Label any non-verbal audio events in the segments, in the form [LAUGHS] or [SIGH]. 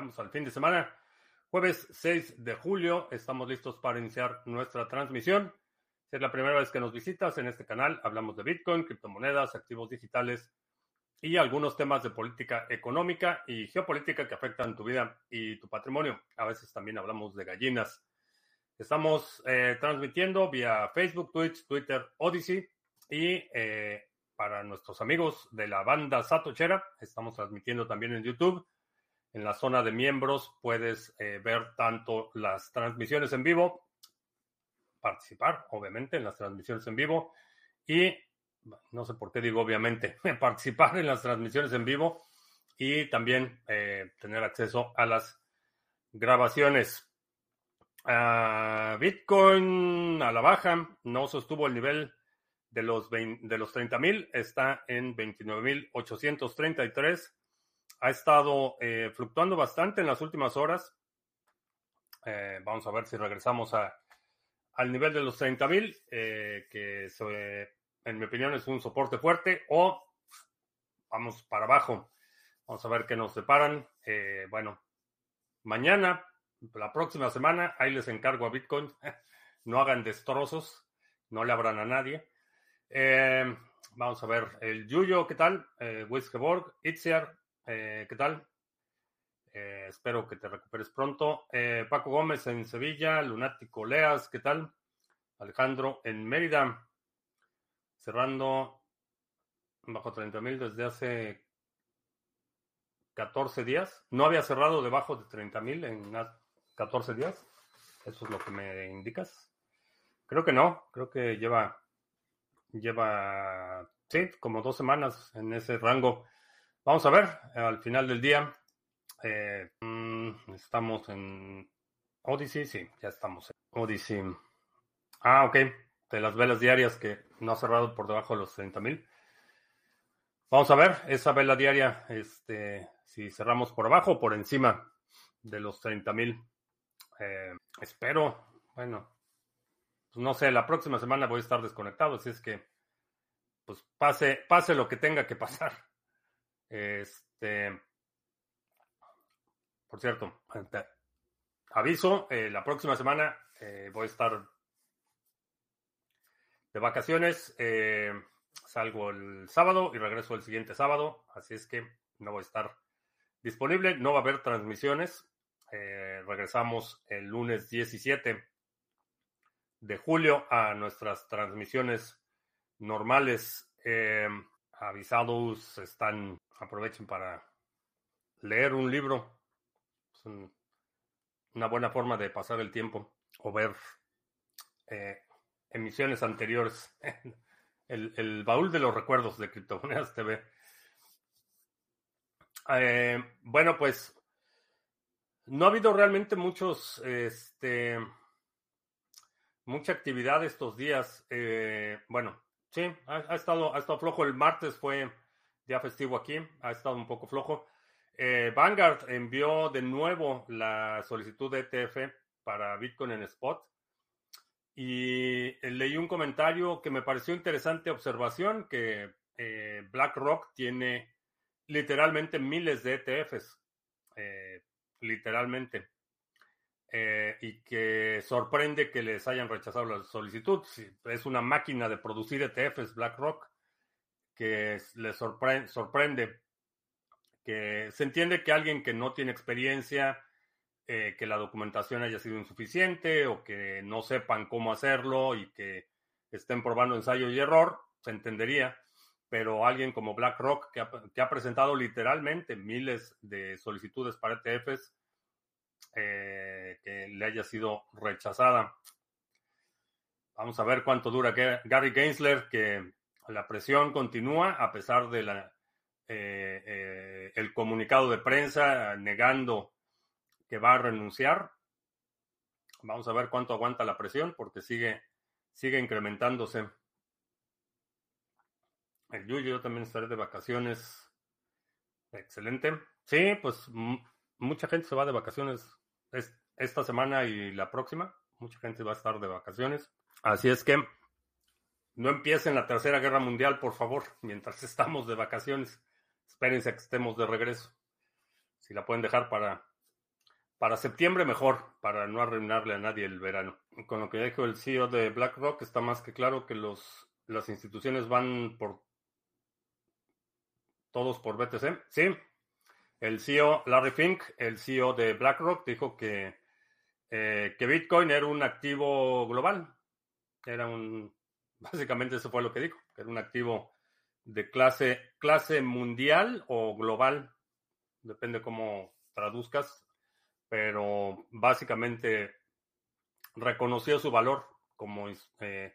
llegamos al fin de semana. Jueves 6 de julio, estamos listos para iniciar nuestra transmisión. Si es la primera vez que nos visitas en este canal, hablamos de Bitcoin, criptomonedas, activos digitales y algunos temas de política económica y geopolítica que afectan tu vida y tu patrimonio. A veces también hablamos de gallinas. Estamos eh, transmitiendo vía Facebook, Twitch, Twitter, Odyssey y eh, para nuestros amigos de la banda Satochera, estamos transmitiendo también en YouTube. En la zona de miembros puedes eh, ver tanto las transmisiones en vivo, participar, obviamente, en las transmisiones en vivo y, no sé por qué digo obviamente, [LAUGHS] participar en las transmisiones en vivo y también eh, tener acceso a las grabaciones. Uh, Bitcoin a la baja, no sostuvo el nivel de los, de los 30.000 está en 29.833. Ha estado eh, fluctuando bastante en las últimas horas. Eh, vamos a ver si regresamos a, al nivel de los 30.000, eh, que en mi opinión es un soporte fuerte, o vamos para abajo. Vamos a ver qué nos separan. Eh, bueno, mañana, la próxima semana, ahí les encargo a Bitcoin. [LAUGHS] no hagan destrozos, no le abran a nadie. Vamos a ver el Yuyo, ¿qué tal? Eh, Wiskeborg, Itziar, eh, ¿qué tal? Eh, espero que te recuperes pronto. Eh, Paco Gómez en Sevilla, Lunático Leas, ¿qué tal? Alejandro en Mérida, cerrando bajo 30 mil desde hace 14 días. No había cerrado debajo de 30 mil en 14 días. Eso es lo que me indicas. Creo que no, creo que lleva lleva, como dos semanas en ese rango. Vamos a ver, al final del día, eh, mm, estamos en Odyssey, sí, ya estamos en Odyssey. Ah, ok, de las velas diarias que no ha cerrado por debajo de los 30.000. Vamos a ver esa vela diaria, este, si cerramos por abajo o por encima de los 30.000. Eh, espero, bueno, pues no sé, la próxima semana voy a estar desconectado, así es que pues pase, pase lo que tenga que pasar. Este, por cierto, aviso, eh, la próxima semana eh, voy a estar de vacaciones. Eh, salgo el sábado y regreso el siguiente sábado, así es que no voy a estar disponible, no va a haber transmisiones. regresamos el lunes 17 de julio a nuestras transmisiones normales. Avisados están, aprovechen para leer un libro es una buena forma de pasar el tiempo o ver eh, emisiones anteriores. [LAUGHS] el, baúl de los recuerdos de Criptomonedas TV. Eh, bueno, pues no ha habido realmente muchos, este, mucha actividad estos días. Eh, bueno, sí, ha, estado, ha estado flojo. El martes fue día festivo aquí, ha estado un poco flojo. Eh, Vanguard envió de nuevo la solicitud de ETF para Bitcoin en spot. Y leí un comentario que me pareció interesante observación, que eh, BlackRock tiene literalmente miles de ETFs, eh, literalmente, eh, y que sorprende que les hayan rechazado la solicitud. Es una máquina de producir ETFs, BlackRock, que les sorprende, sorprende que se entiende que alguien que no tiene experiencia, eh, que la documentación haya sido insuficiente o que no sepan cómo hacerlo y que estén probando ensayo y error, se entendería. Pero alguien como BlackRock, que ha, que ha presentado literalmente miles de solicitudes para ETFs, eh, que le haya sido rechazada. Vamos a ver cuánto dura Gary Gensler, que la presión continúa a pesar de la eh, eh, el comunicado de prensa negando que va a renunciar. Vamos a ver cuánto aguanta la presión porque sigue, sigue incrementándose. El Yuyo, yo también estaré de vacaciones. Excelente. Sí, pues mucha gente se va de vacaciones esta semana y la próxima. Mucha gente va a estar de vacaciones. Así es que no empiecen la tercera guerra mundial, por favor, [LAUGHS] mientras estamos de vacaciones. Espérense a que estemos de regreso. Si la pueden dejar para para septiembre mejor, para no arruinarle a nadie el verano. Con lo que dijo el CEO de BlackRock, está más que claro que los, las instituciones van por todos por BTC. Sí, el CEO Larry Fink, el CEO de BlackRock, dijo que, eh, que Bitcoin era un activo global. Era un, [LAUGHS] básicamente eso fue lo que dijo, era un activo de clase, clase mundial o global, depende cómo traduzcas, pero básicamente reconoció su valor como eh,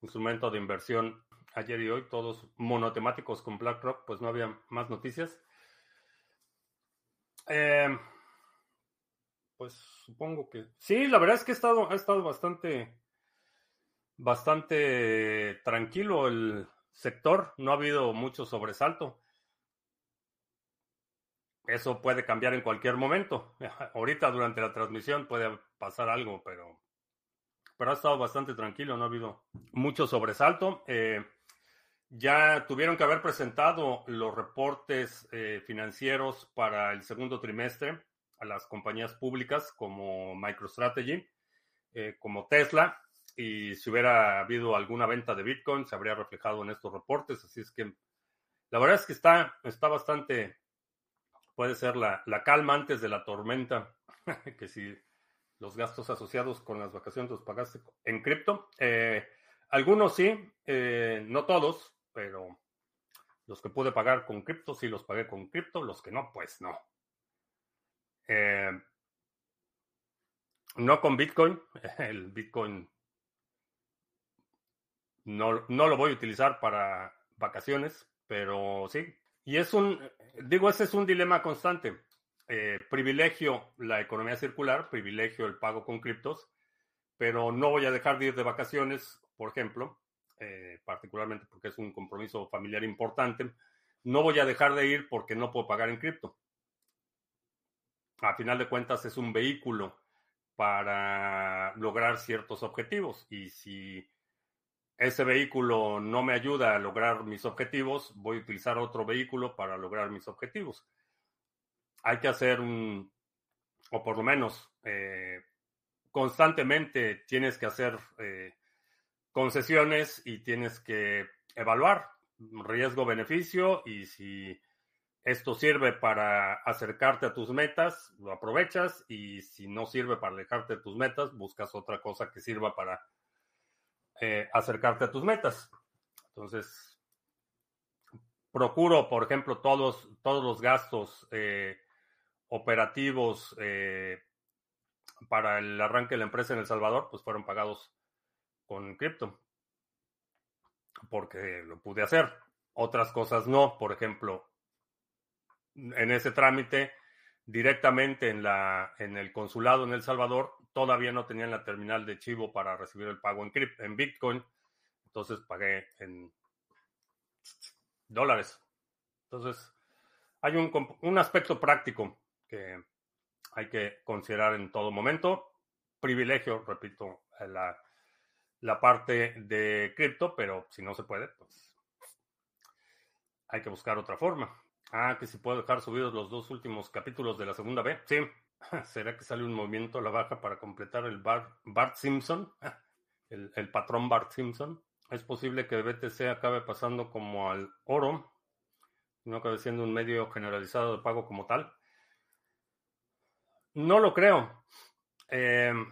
instrumento de inversión ayer y hoy, todos monotemáticos con BlackRock, pues no había más noticias. Eh, pues supongo que sí, la verdad es que ha estado, ha estado bastante, bastante tranquilo el sector, no ha habido mucho sobresalto. Eso puede cambiar en cualquier momento. [LAUGHS] Ahorita durante la transmisión puede pasar algo, pero, pero ha estado bastante tranquilo, no ha habido mucho sobresalto. Eh, ya tuvieron que haber presentado los reportes eh, financieros para el segundo trimestre a las compañías públicas como MicroStrategy, eh, como Tesla, y si hubiera habido alguna venta de Bitcoin se habría reflejado en estos reportes. Así es que la verdad es que está, está bastante puede ser la, calma antes de la tormenta, [LAUGHS] que si los gastos asociados con las vacaciones los pagaste en cripto. Eh, algunos sí, eh, no todos, pero los que pude pagar con cripto sí los pagué con cripto, los que no, pues no. Eh, no con Bitcoin, [LAUGHS] el Bitcoin no, no lo voy a utilizar para vacaciones, pero sí. Y es un, digo, ese es un dilema constante. Eh, privilegio la economía circular, privilegio el pago con criptos, pero no voy a dejar de ir de vacaciones, por ejemplo, eh, particularmente porque es un compromiso familiar importante. No voy a dejar de ir porque no puedo pagar en cripto. A final de cuentas es un vehículo para lograr ciertos objetivos y si ese vehículo no me ayuda a lograr mis objetivos, voy a utilizar otro vehículo para lograr mis objetivos. Hay que hacer un, o por lo menos eh, constantemente tienes que hacer eh, concesiones y tienes que evaluar riesgo-beneficio y si esto sirve para acercarte a tus metas, lo aprovechas y si no sirve para alejarte de tus metas, buscas otra cosa que sirva para eh, acercarte a tus metas. Entonces, procuro, por ejemplo, todos, todos los gastos eh, operativos eh, para el arranque de la empresa en El Salvador, pues fueron pagados con cripto, porque lo pude hacer. Otras cosas no, por ejemplo, en ese trámite directamente en, la, en el consulado en El Salvador, todavía no tenían la terminal de Chivo para recibir el pago en, en Bitcoin, entonces pagué en dólares. Entonces, hay un, un aspecto práctico que hay que considerar en todo momento. Privilegio, repito, la, la parte de cripto, pero si no se puede, pues hay que buscar otra forma. Ah, que si puedo dejar subidos los dos últimos capítulos de la segunda B. Sí. [LAUGHS] ¿Será que sale un movimiento a la baja para completar el Bart Simpson? [LAUGHS] El, patrón Bart Simpson. Es posible que BTC acabe pasando como al oro, no acabe siendo un medio generalizado de pago como tal. No lo creo. Em,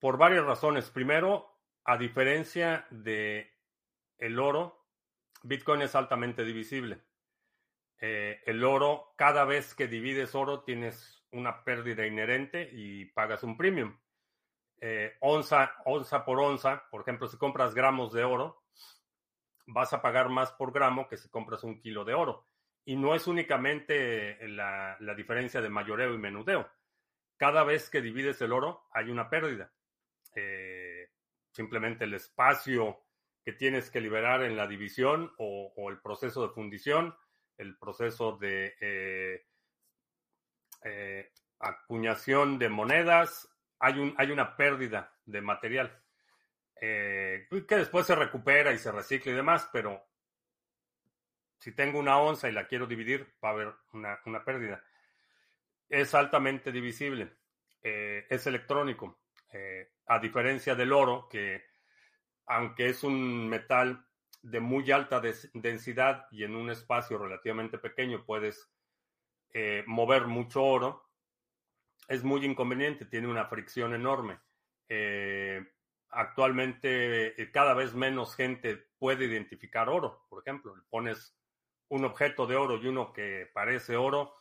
por varias razones. Primero, a diferencia de el oro, Bitcoin es altamente divisible. Eh, el oro, cada vez que divides oro, tienes una pérdida inherente y pagas un premium. Eh, onza, onza por onza, por ejemplo, si compras gramos de oro, vas a pagar más por gramo que si compras un kilo de oro. Y no es únicamente la, diferencia de mayoreo y menudeo. Cada vez que divides el oro, hay una pérdida. Eh, simplemente el espacio que tienes que liberar en la división o, el proceso de fundición, el proceso de eh, eh, acuñación de monedas, hay, un, hay una pérdida de material que después se recupera y se recicla y demás, pero si tengo una onza y la quiero dividir, va a haber una, una pérdida. es altamente divisible, es electrónico, a diferencia del oro, que aunque es un metal de muy alta densidad y en un espacio relativamente pequeño puedes eh, mover mucho oro, es muy inconveniente, tiene una fricción enorme. Eh, actualmente eh, cada vez menos gente puede identificar oro, por ejemplo, le pones un objeto de oro y uno que parece oro,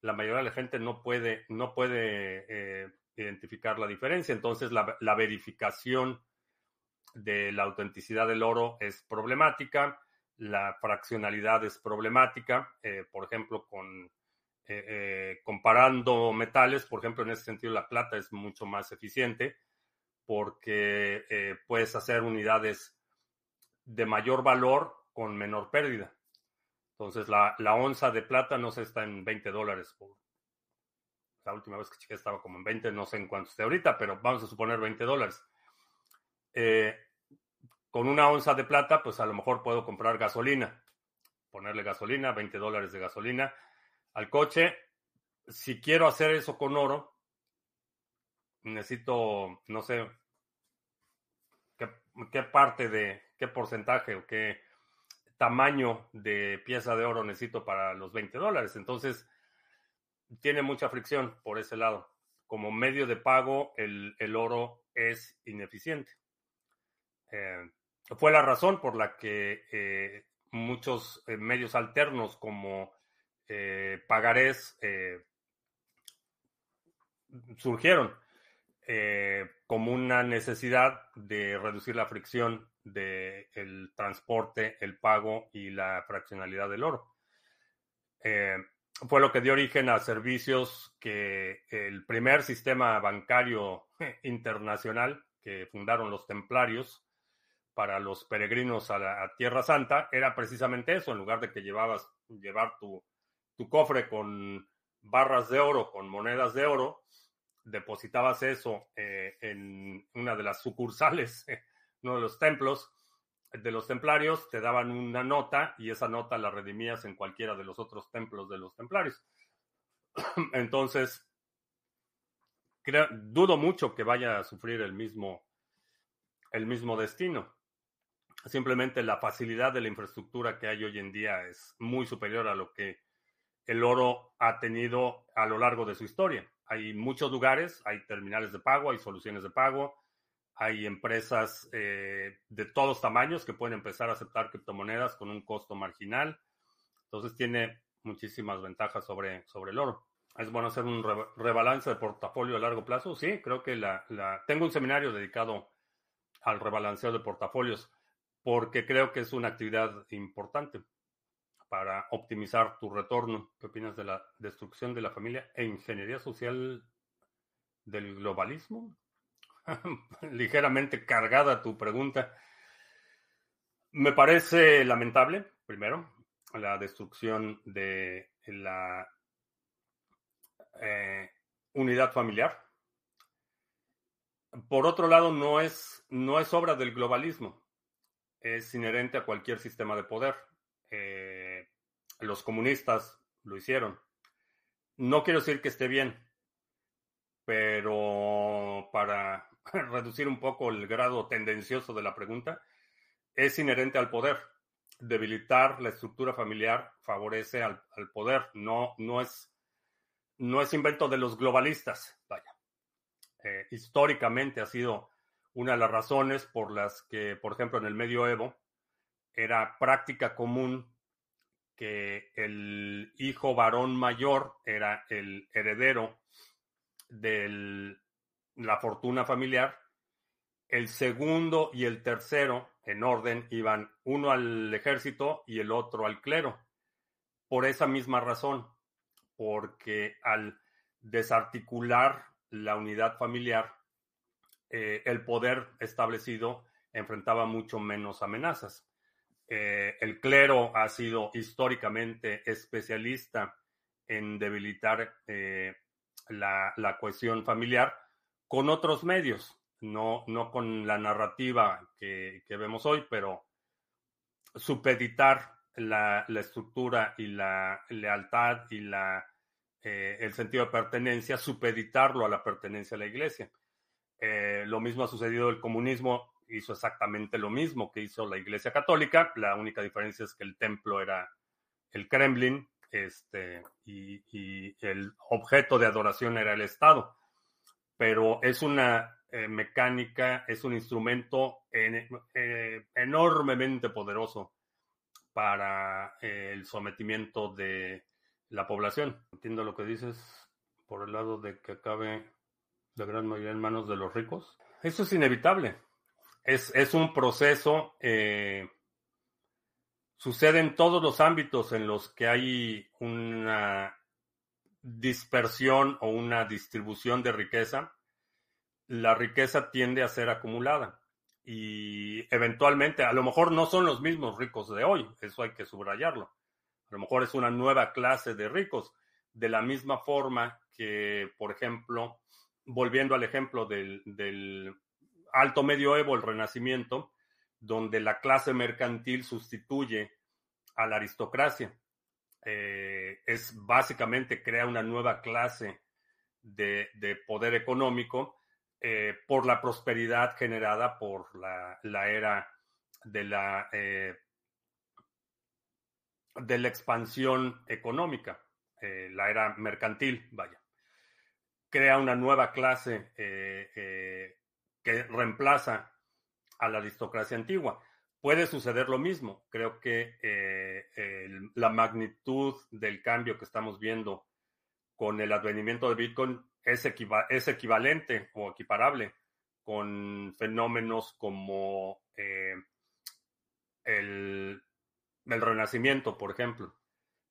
la mayoría de la gente no puede, no puede identificar la diferencia, entonces la, la verificación de la autenticidad del oro es problemática, la fraccionalidad es problemática, eh, por ejemplo, con eh, eh, comparando metales, por ejemplo, en ese sentido la plata es mucho más eficiente porque puedes hacer unidades de mayor valor con menor pérdida. Entonces, la, onza de plata no sé, está en 20 dólares. La última vez que chequé estaba como en 20, no sé en cuánto esté ahorita, pero vamos a suponer 20 dólares. Eh, con una onza de plata, pues a lo mejor puedo comprar gasolina, ponerle gasolina, 20 dólares de gasolina al coche. Si quiero hacer eso con oro, necesito, no sé, qué, parte de, qué porcentaje o qué tamaño de pieza de oro necesito para los 20 dólares. Entonces, tiene mucha fricción por ese lado. Como medio de pago, el, el oro es ineficiente. Eh, fue la razón por la que eh, muchos eh, medios alternos como pagarés surgieron como una necesidad de reducir la fricción del transporte, el pago y la fraccionalidad del oro. Fue lo que dio origen a servicios que el primer sistema bancario [LAUGHS] internacional que fundaron los templarios para los peregrinos a la Tierra Santa era precisamente eso, en lugar de que llevabas, llevar tu, cofre con barras de oro, con monedas de oro, depositabas eso eh, en una de las sucursales, [LAUGHS] uno de los templos de los templarios, te daban una nota y esa nota la redimías en cualquiera de los otros templos de los templarios. [CLEARS THROAT] Entonces, dudo mucho que vaya a sufrir el mismo, el mismo destino. Simplemente la facilidad de la infraestructura que hay hoy en día es muy superior a lo que el oro ha tenido a lo largo de su historia. Hay muchos lugares, hay terminales de pago, hay soluciones de pago, hay empresas eh, de todos tamaños que pueden empezar a aceptar criptomonedas con un costo marginal. Entonces tiene muchísimas ventajas sobre, sobre el oro. Es bueno hacer un rebalance de portafolio a largo plazo. Sí, creo que la, la... tengo un seminario dedicado al rebalanceo de portafolios porque creo que es una actividad importante para optimizar tu retorno. ¿Qué opinas de la destrucción de la familia e ingeniería social del globalismo? [LAUGHS] Ligeramente cargada tu pregunta. Me parece lamentable, primero, la destrucción de la eh, unidad familiar. Por otro lado, no es, no es obra del globalismo es inherente a cualquier sistema de poder. Eh, los comunistas lo hicieron. No quiero decir que esté bien, pero para [LAUGHS] reducir un poco el grado tendencioso de la pregunta, es inherente al poder. Debilitar la estructura familiar favorece al, poder, no, no, es, no es invento de los globalistas. Vaya. Eh, históricamente ha sido una de las razones por las que, por ejemplo, en el medioevo era práctica común que el hijo varón mayor era el heredero de la fortuna familiar, el segundo y el tercero en orden iban uno al ejército y el otro al clero. Por esa misma razón, porque al desarticular la unidad familiar, eh, el poder establecido enfrentaba mucho menos amenazas. Eh, el clero ha sido históricamente especialista en debilitar eh, la, cohesión familiar con otros medios, no, no con la narrativa que, vemos hoy, pero supeditar la, la, estructura y la lealtad y la eh, el sentido de pertenencia, supeditarlo a la pertenencia a la iglesia. Eh, lo mismo ha sucedido el comunismo, hizo exactamente lo mismo que hizo la iglesia católica, la única diferencia es que el templo era el Kremlin este, y, el objeto de adoración era el Estado. Pero es una eh, mecánica, es un instrumento enormemente poderoso para el sometimiento de la población. Entiendo lo que dices por el lado de que acabe la gran mayoría en manos de los ricos. Eso es inevitable. Es, un proceso, eh, sucede en todos los ámbitos en los que hay una dispersión o una distribución de riqueza. La riqueza tiende a ser acumulada y eventualmente, a lo mejor no son los mismos ricos de hoy, eso hay que subrayarlo a lo mejor es una nueva clase de ricos, de la misma forma que, por ejemplo, volviendo al ejemplo del, alto medioevo, el renacimiento, donde la clase mercantil sustituye a la aristocracia. Eh, es básicamente crea una nueva clase de, poder económico eh, por la prosperidad generada por la, era de la eh, de la expansión económica, la era mercantil, vaya. Crea una nueva clase que reemplaza a la aristocracia antigua. Puede suceder lo mismo. Creo que la magnitud del cambio que estamos viendo con el advenimiento de Bitcoin es, equivalente o equiparable con fenómenos como el el Renacimiento, por ejemplo.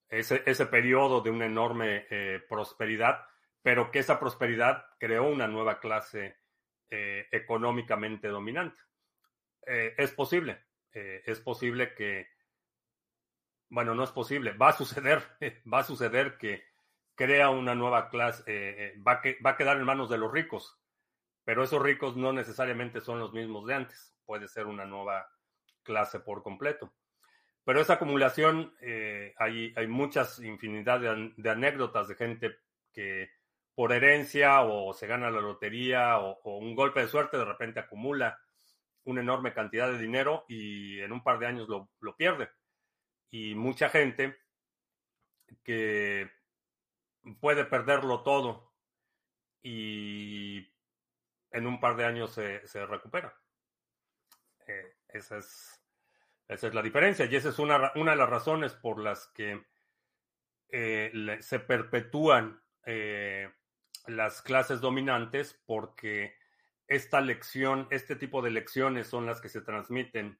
Ese, ese periodo de una enorme eh, prosperidad, pero que esa prosperidad creó una nueva clase eh, económicamente dominante. Eh, es posible, es posible que, bueno, no es posible, va a suceder, [LAUGHS] va a suceder que crea una nueva clase, va, que, va a quedar en manos de los ricos, pero esos ricos no necesariamente son los mismos de antes, puede ser una nueva clase por completo. Pero esa acumulación, eh, hay, hay muchas infinidad de, anécdotas de gente que por herencia o se gana la lotería o, un golpe de suerte de repente acumula una enorme cantidad de dinero y en un par de años lo, pierde. Y mucha gente que puede perderlo todo y en un par de años se, se recupera. Eh, esa es esa es la diferencia y esa es una, una de las razones por las que eh, se perpetúan eh, las clases dominantes porque esta lección, este tipo de lecciones son las que se transmiten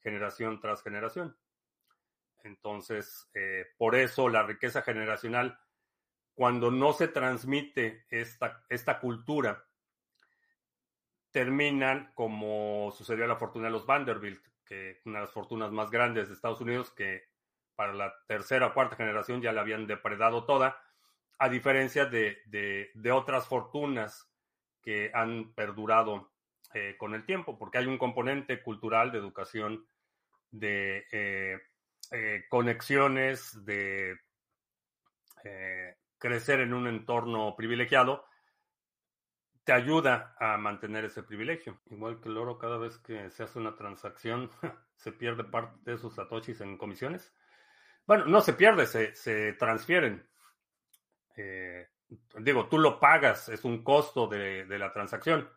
generación tras generación. Entonces, eh, por eso la riqueza generacional, cuando no se transmite esta, esta cultura, terminan como sucedió a la fortuna de los Vanderbilt, una de las fortunas más grandes de Estados Unidos, que para la tercera o cuarta generación ya la habían depredado toda, a diferencia de, otras fortunas que han perdurado eh, con el tiempo, porque hay un componente cultural de educación, de eh, eh, conexiones, de crecer en un entorno privilegiado, te ayuda a mantener ese privilegio. Igual que el oro, cada vez que se hace una transacción, [LAUGHS] se pierde parte de esos satoshis en comisiones. Bueno, no se pierde, se, transfieren. Eh, digo, tú lo pagas, es un costo de, de, la transacción,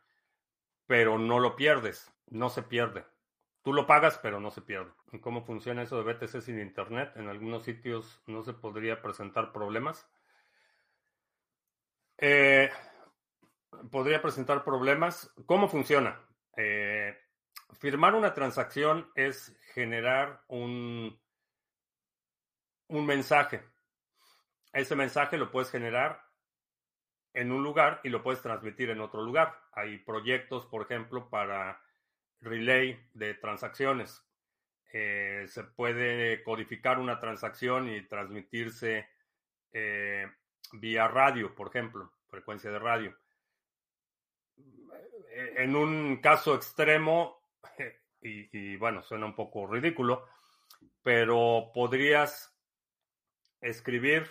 pero no lo pierdes, no se pierde. Tú lo pagas, pero no se pierde. ¿Y cómo funciona eso de BTC sin Internet? En algunos sitios no se podría presentar problemas. Eh, podría presentar problemas. ¿Cómo funciona? Eh, firmar una transacción es generar un, un mensaje. Ese mensaje lo puedes generar en un lugar y lo puedes transmitir en otro lugar. Hay proyectos, por ejemplo, para relay de transacciones. Eh, se puede codificar una transacción y transmitirse eh, vía radio, por ejemplo, frecuencia de radio. Eh, en un caso extremo, y, bueno, suena un poco ridículo, pero podrías escribir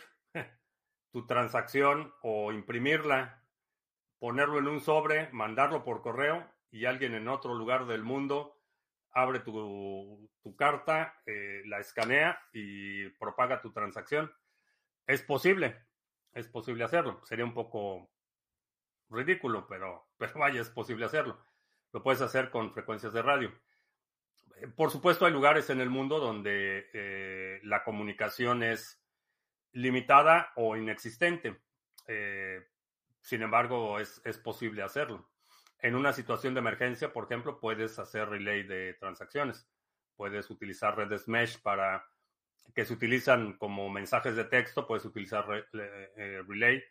tu transacción o imprimirla, ponerlo en un sobre, mandarlo por correo y alguien en otro lugar del mundo abre tu, carta, eh, la escanea y propaga tu transacción. Es posible, es posible hacerlo. Sería un poco ridículo, pero, [LAUGHS] pero vaya, es posible hacerlo. Lo puedes hacer con frecuencias de radio. Por supuesto, hay lugares en el mundo donde eh, la comunicación es limitada o inexistente. Eh, sin embargo, es, es, posible hacerlo. En una situación de emergencia, por ejemplo, puedes hacer relay de transacciones. Puedes utilizar redes mesh para que se utilizan como mensajes de texto, puedes utilizar eh, relay,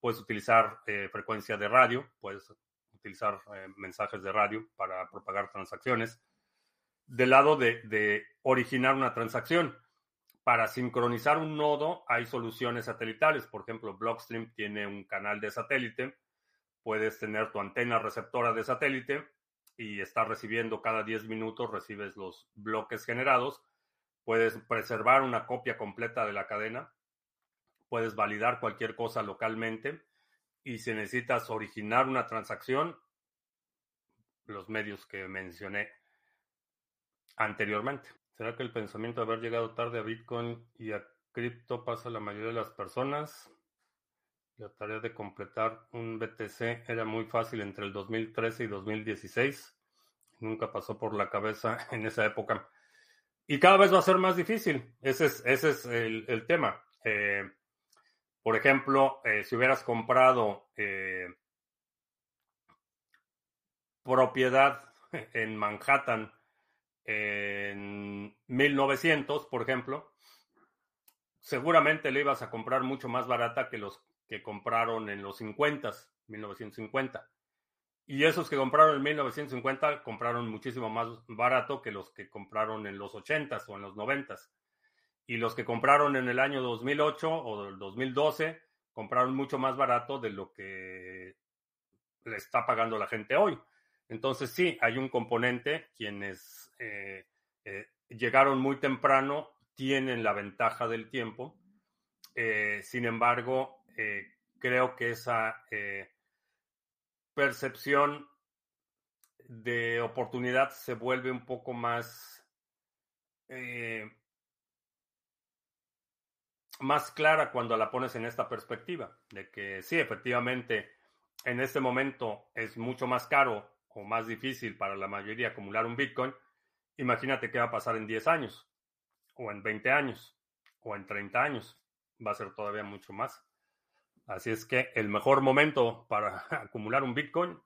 puedes utilizar eh, frecuencia de radio, puedes utilizar mensajes de radio para propagar transacciones. Del lado de, de originar una transacción, para sincronizar un nodo hay soluciones satelitales. Por ejemplo, Blockstream tiene un canal de satélite. Puedes tener tu antena receptora de satélite y estar recibiendo cada 10 minutos, recibes los bloques generados. Puedes preservar una copia completa de la cadena. Puedes validar cualquier cosa localmente. Y si necesitas originar una transacción, los medios que mencioné anteriormente. ¿Será que el pensamiento de haber llegado tarde a Bitcoin y a cripto pasa a la mayoría de las personas? La tarea de completar un BTC era muy fácil entre el 2013 y 2016. Nunca pasó por la cabeza [LAUGHS] en esa época. Y cada vez va a ser más difícil. Ese es, ese es el, tema. Eh, por ejemplo, eh, si hubieras comprado eh, propiedad en Manhattan en 1900, por ejemplo, seguramente le ibas a comprar mucho más barata que los que compraron en los 50, 1950. Y esos que compraron en 1950 compraron muchísimo más barato que los que compraron en los 80 o en los 90. Y los que compraron en el año 2008 o el 2012 compraron mucho más barato de lo que le está pagando la gente hoy. Entonces sí, hay un componente, quienes eh, eh, llegaron muy temprano tienen la ventaja del tiempo. Eh, sin embargo, creo que esa percepción de oportunidad se vuelve un poco más, más clara cuando la pones en esta perspectiva, de que sí, efectivamente, en este momento es mucho más caro o más difícil para la mayoría acumular un Bitcoin, imagínate qué va a pasar en 10 años, o en 20 años, o en 30 años. Va a ser todavía mucho más. Así es que el mejor momento para [LAUGHS] acumular un Bitcoin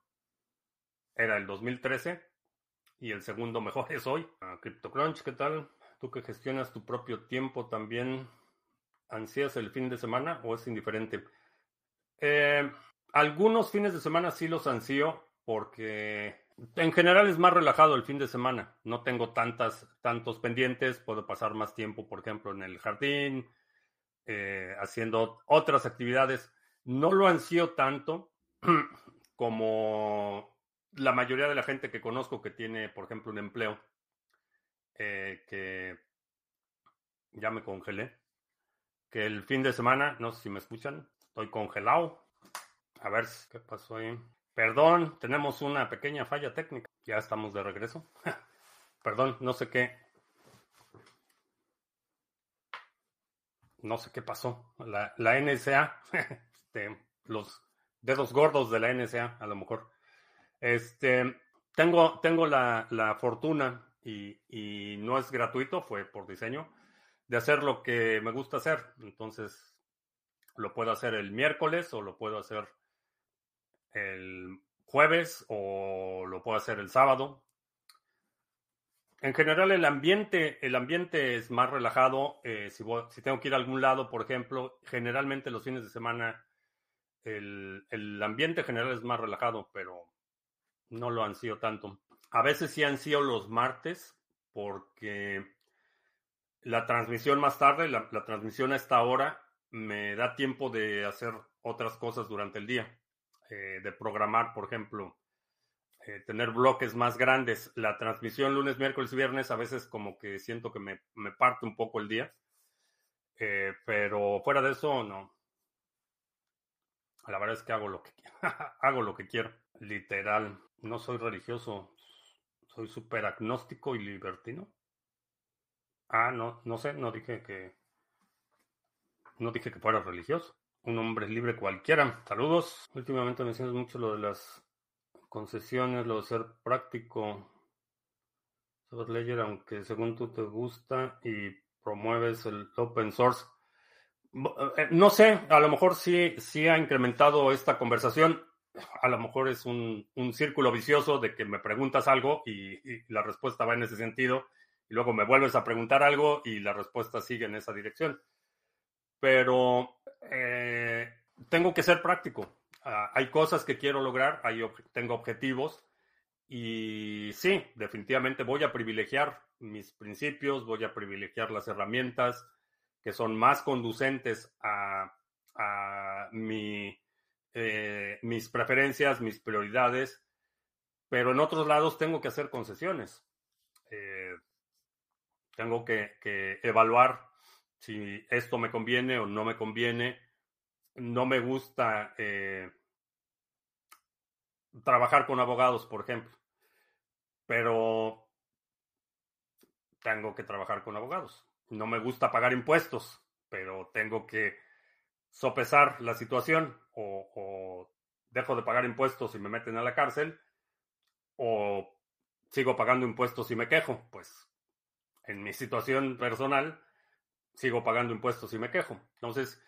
era el 2013 y el segundo mejor es hoy. Ah, CryptoCrunch, ¿qué tal? Tú que gestionas tu propio tiempo también, ¿ansías el fin de semana o es indiferente? Eh, algunos fines de semana sí los ansío, porque en general es más relajado el fin de semana. No tengo tantas, tantos pendientes, puedo pasar más tiempo, por ejemplo, en el jardín, eh, haciendo otras actividades. No lo ansío tanto [CLEARS THROAT] como la mayoría de la gente que conozco que tiene, por ejemplo, un empleo, eh, que ya me congelé, que el fin de semana, no sé si me escuchan, estoy congelado. A ver qué pasó ahí. Perdón, tenemos una pequeña falla técnica. Ya estamos de regreso. Perdón, no sé qué. No sé qué pasó. La, NSA, este, los dedos gordos de la NSA, a lo mejor. Este, tengo, tengo la, la fortuna y, y no es gratuito, fue por diseño, de hacer lo que me gusta hacer. Entonces, lo puedo hacer el miércoles o lo puedo hacer el jueves o lo puedo hacer el sábado. En general el ambiente, el ambiente es más relajado. Eh, si, tengo que ir a algún lado, por ejemplo, generalmente los fines de semana el, el, ambiente general es más relajado, pero no lo han sido tanto. A veces sí han sido los martes porque la transmisión más tarde, la transmisión a esta hora, me da tiempo de hacer otras cosas durante el día. Eh, de programar, por ejemplo, eh, tener bloques más grandes. La transmisión lunes, miércoles y viernes a veces como que siento que me, me parte un poco el día. Eh, pero fuera de eso, no. La verdad es que hago lo que [LAUGHS] hago lo que quiero. Literal. No soy religioso. Soy súper agnóstico y libertino. Ah, no, no sé, no dije que. No dije que fuera religioso. Un hombre libre cualquiera. Saludos. Últimamente mencionas mucho lo de las concesiones, lo de ser práctico. Saber leer, aunque según tú te gusta y promueves el open source. Eh, no sé, a lo mejor sí, sí ha incrementado esta conversación. A lo mejor es un, círculo vicioso de que me preguntas algo y, la respuesta va en ese sentido, y luego me vuelves a preguntar algo y la respuesta sigue en esa dirección. Pero eh, tengo que ser práctico. Ah, hay cosas que quiero lograr, hay, tengo objetivos y sí, definitivamente voy a privilegiar mis principios, voy a privilegiar las herramientas que son más conducentes a, eh, mis preferencias, mis prioridades, pero en otros lados tengo que hacer concesiones. Eh, tengo que, evaluar si esto me conviene o no me conviene. No me gusta eh, trabajar con abogados, por ejemplo, pero tengo que trabajar con abogados. No me gusta pagar impuestos, pero tengo que sopesar la situación o, dejo de pagar impuestos y me meten a la cárcel o sigo pagando impuestos y me quejo. Pues en mi situación personal sigo pagando impuestos y me quejo. Entonces,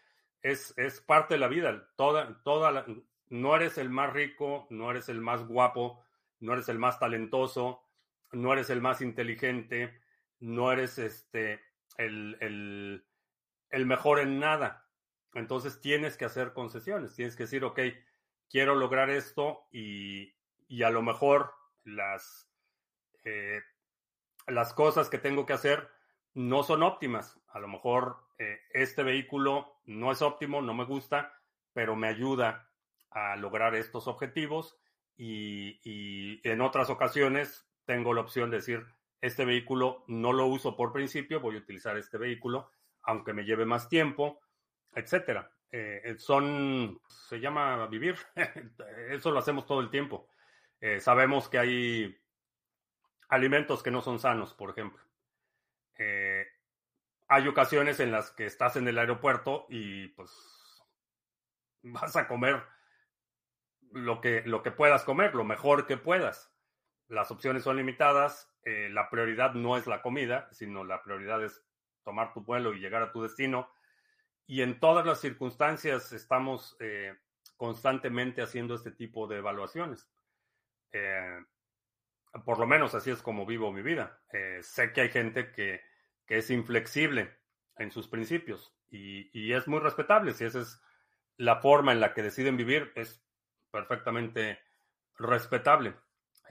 es, es parte de la vida. Toda, toda no eres el más rico, no eres el más guapo, no eres el más talentoso, no eres el más inteligente, no eres este, el, mejor en nada. Entonces tienes que hacer concesiones, tienes que decir, ok, quiero lograr esto y, a lo mejor las, eh, las cosas que tengo que hacer no son óptimas. A lo mejor eh, este vehículo no es óptimo, no me gusta, pero me ayuda a lograr estos objetivos y, en otras ocasiones tengo la opción de decir, este vehículo no lo uso por principio, voy a utilizar este vehículo, aunque me lleve más tiempo, etcétera. Eh, son, se llama vivir, [LAUGHS] eso lo hacemos todo el tiempo. Eh, sabemos que hay alimentos que no son sanos, por ejemplo. Eh, hay ocasiones en las que estás en el aeropuerto y pues vas a comer lo que, lo que puedas comer, lo mejor que puedas. Las opciones son limitadas, eh, la prioridad no es la comida, sino la prioridad es tomar tu vuelo y llegar a tu destino. Y en todas las circunstancias estamos eh, constantemente haciendo este tipo de evaluaciones. Eh, por lo menos así es como vivo mi vida. sé que hay gente que, es inflexible en sus principios y, es muy respetable. Si esa es la forma en la que deciden vivir, es perfectamente respetable.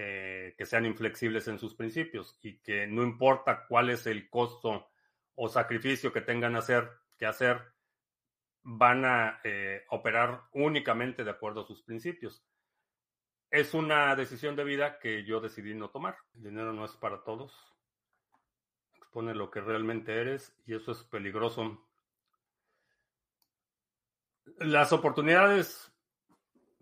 Eh, que sean inflexibles en sus principios y que no importa cuál es el costo o sacrificio que tengan que hacer, van a eh, operar únicamente de acuerdo a sus principios. Es una decisión de vida que yo decidí no tomar. El dinero no es para todos. Expone lo que realmente eres y eso es peligroso. Las oportunidades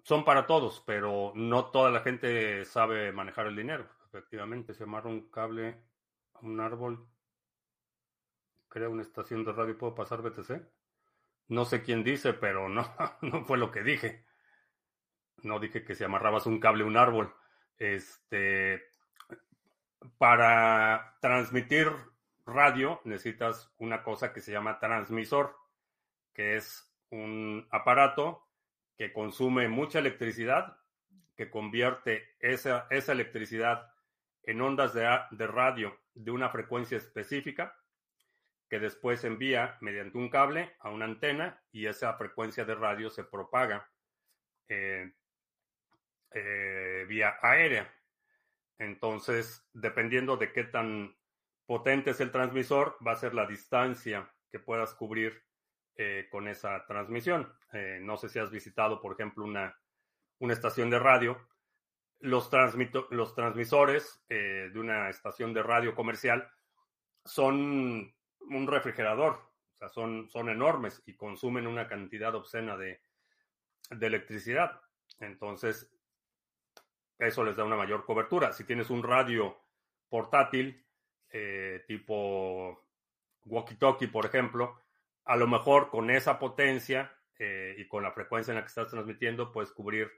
son para todos, pero no toda la gente sabe manejar el dinero. Efectivamente, se amarra un cable a un árbol, crea una estación de radio puedo pasar BTC. No sé quién dice, pero no, [LAUGHS] no fue lo que dije. No dije que si amarrabas un cable a un árbol. Este, para transmitir radio necesitas una cosa que se llama transmisor, que es un aparato que consume mucha electricidad, que convierte esa, esa electricidad en ondas de, de, radio de una frecuencia específica, que después envía mediante un cable a una antena y esa frecuencia de radio se propaga eh, eh, vía aérea. Entonces, dependiendo de qué tan potente es el transmisor, va a ser la distancia que puedas cubrir eh, con esa transmisión. Eh, no sé si has visitado, por ejemplo, una, una estación de radio. Los, los transmisores eh, de una estación de radio comercial son un refrigerador, o sea, son, son enormes y consumen una cantidad obscena de, de electricidad. Entonces, eso les da una mayor cobertura. Si tienes un radio portátil, eh, tipo walkie-talkie, por ejemplo, a lo mejor con esa potencia eh, y con la frecuencia en la que estás transmitiendo, puedes cubrir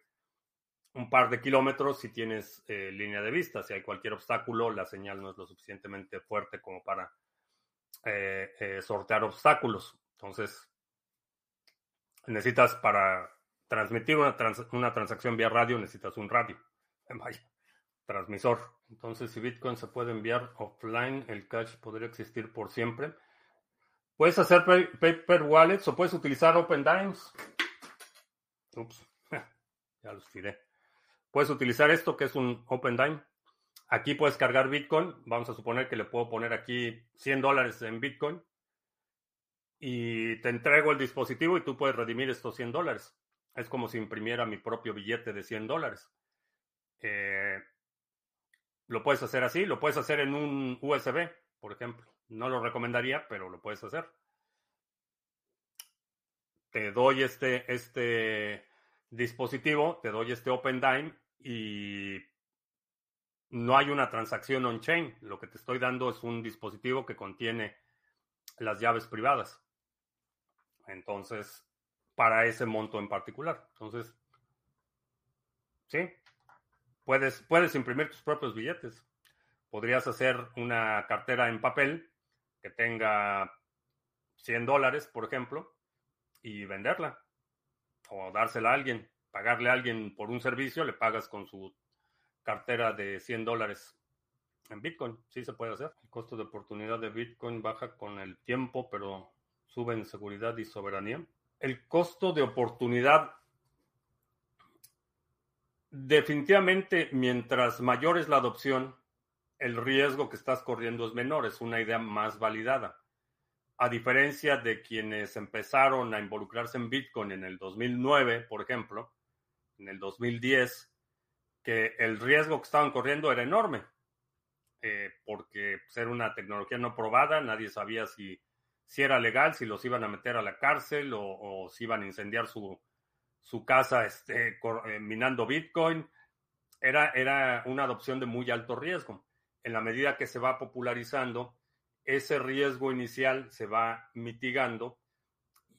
un par de kilómetros si tienes eh, línea de vista. Si hay cualquier obstáculo, la señal no es lo suficientemente fuerte como para sortear obstáculos. Entonces, necesitas para transmitir una, transacción vía radio, necesitas un radio. [LAUGHS] Vaya, transmisor. Entonces, si Bitcoin se puede enviar offline, el cash podría existir por siempre. Puedes hacer paper wallets o puedes utilizar OpenDimes. Ups, [LAUGHS] ya los tiré. Puedes utilizar esto que es un OpenDime. Aquí puedes cargar Bitcoin. Vamos a suponer que le puedo poner aquí 100 dólares en Bitcoin. Y te entrego el dispositivo y tú puedes redimir estos 100 dólares. Es como si imprimiera mi propio billete de 100 dólares. Eh, lo puedes hacer así, lo puedes hacer en un USB, por ejemplo. No lo recomendaría, pero lo puedes hacer. Te doy este, este dispositivo, te doy este OpenDime y no hay una transacción on-chain. Lo que te estoy dando es un dispositivo que contiene las llaves privadas. Entonces, para ese monto en particular. Entonces, sí, puedes, puedes imprimir tus propios billetes. Podrías hacer una cartera en papel que tenga 100 dólares, por ejemplo, y venderla. O dársela a alguien, pagarle a alguien por un servicio, le pagas con su cartera de 100 dólares en Bitcoin. Sí se puede hacer. El costo de oportunidad de Bitcoin baja con el tiempo, pero sube en seguridad y soberanía. El costo de oportunidad, definitivamente, mientras mayor es la adopción, el riesgo que estás corriendo es menor, es una idea más validada. A diferencia de quienes empezaron a involucrarse en Bitcoin en el 2009, por ejemplo, en el 2010, que el riesgo que estaban corriendo era enorme, eh, porque pues, una tecnología no probada, nadie sabía si si era legal, si los iban a meter a la cárcel o, si iban a incendiar su, su casa este, eh, minando Bitcoin. Era, era una adopción de muy alto riesgo. En la medida que se va popularizando, ese riesgo inicial se va mitigando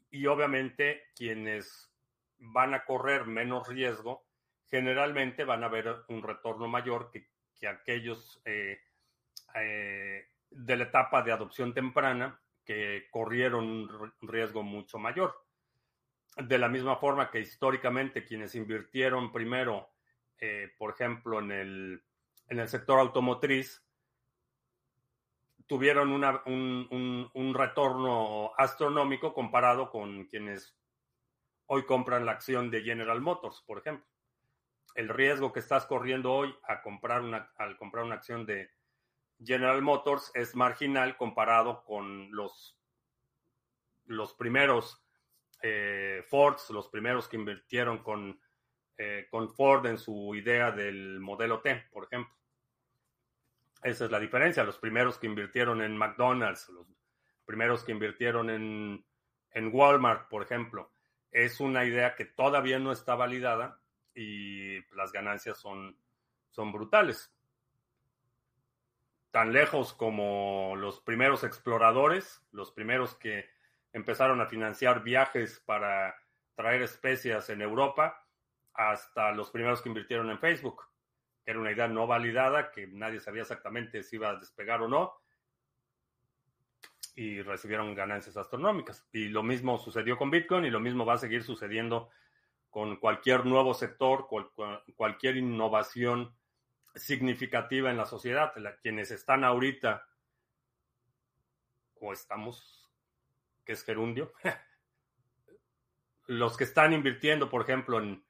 y obviamente quienes van a correr menos riesgo generalmente van a ver un retorno mayor que, que aquellos eh, eh, de la etapa de adopción temprana que corrieron un riesgo mucho mayor. De la misma forma que históricamente quienes invirtieron primero, eh, por ejemplo, en el, en el sector automotriz, tuvieron un, un, retorno astronómico comparado con quienes hoy compran la acción de General Motors, por ejemplo. El riesgo que estás corriendo hoy a comprar una, al comprar una acción de General Motors es marginal comparado con los, los primeros eh, Fords, los primeros que invirtieron con, eh, con Ford en su idea del modelo T, por ejemplo. Esa es la diferencia. Los primeros que invirtieron en McDonald's, los primeros que invirtieron en, en Walmart, por ejemplo, es una idea que todavía no está validada y las ganancias son, son brutales tan lejos como los primeros exploradores, los primeros que empezaron a financiar viajes para traer especias en Europa, hasta los primeros que invirtieron en Facebook, que era una idea no validada, que nadie sabía exactamente si iba a despegar o no, y recibieron ganancias astronómicas. Y lo mismo sucedió con Bitcoin y lo mismo va a seguir sucediendo con cualquier nuevo sector, cualquier innovación significativa en la sociedad. quienes están ahorita, o estamos, que es gerundio, [LAUGHS] los que están invirtiendo, por ejemplo, en,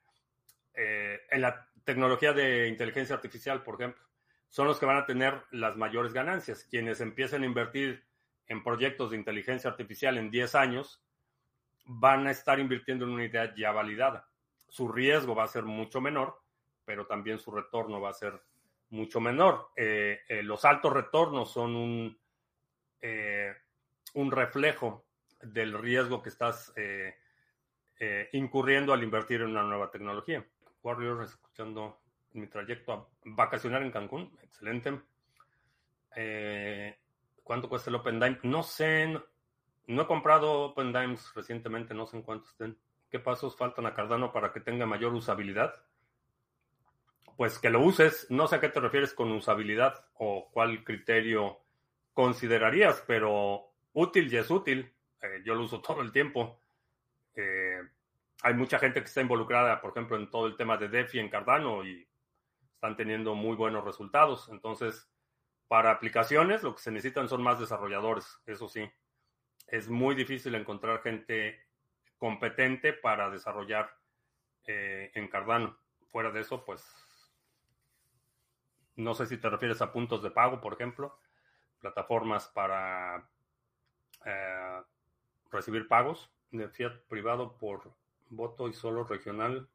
eh, en la tecnología de inteligencia artificial, por ejemplo, son los que van a tener las mayores ganancias. Quienes empiecen a invertir en proyectos de inteligencia artificial en 10 años, van a estar invirtiendo en una idea ya validada. Su riesgo va a ser mucho menor, pero también su retorno va a ser mucho menor. Eh, eh, los altos retornos son un, un reflejo del riesgo que estás eh, incurriendo al invertir en una nueva tecnología. Warrior, escuchando mi trayecto a vacacionar en Cancún, excelente. Eh, ¿Cuánto cuesta el Open Dime? No sé, no, no he comprado Open Dimes recientemente, no sé en cuánto estén. ¿Qué pasos faltan a Cardano para que tenga mayor usabilidad? Pues que lo uses, no sé a qué te refieres con usabilidad o cuál criterio considerarías, pero útil y es útil. Eh, yo lo uso [LAUGHS] todo el tiempo. Eh, hay mucha gente que está involucrada, por ejemplo, en todo el tema de DeFi en Cardano y están teniendo muy buenos resultados. Entonces, para aplicaciones, lo que se necesitan son más desarrolladores, eso sí. Es muy difícil encontrar gente competente para desarrollar eh, en Cardano. Fuera de eso, pues no sé si te refieres a puntos de pago, por ejemplo, plataformas para eh, recibir pagos de fiat privado por voto y solo regional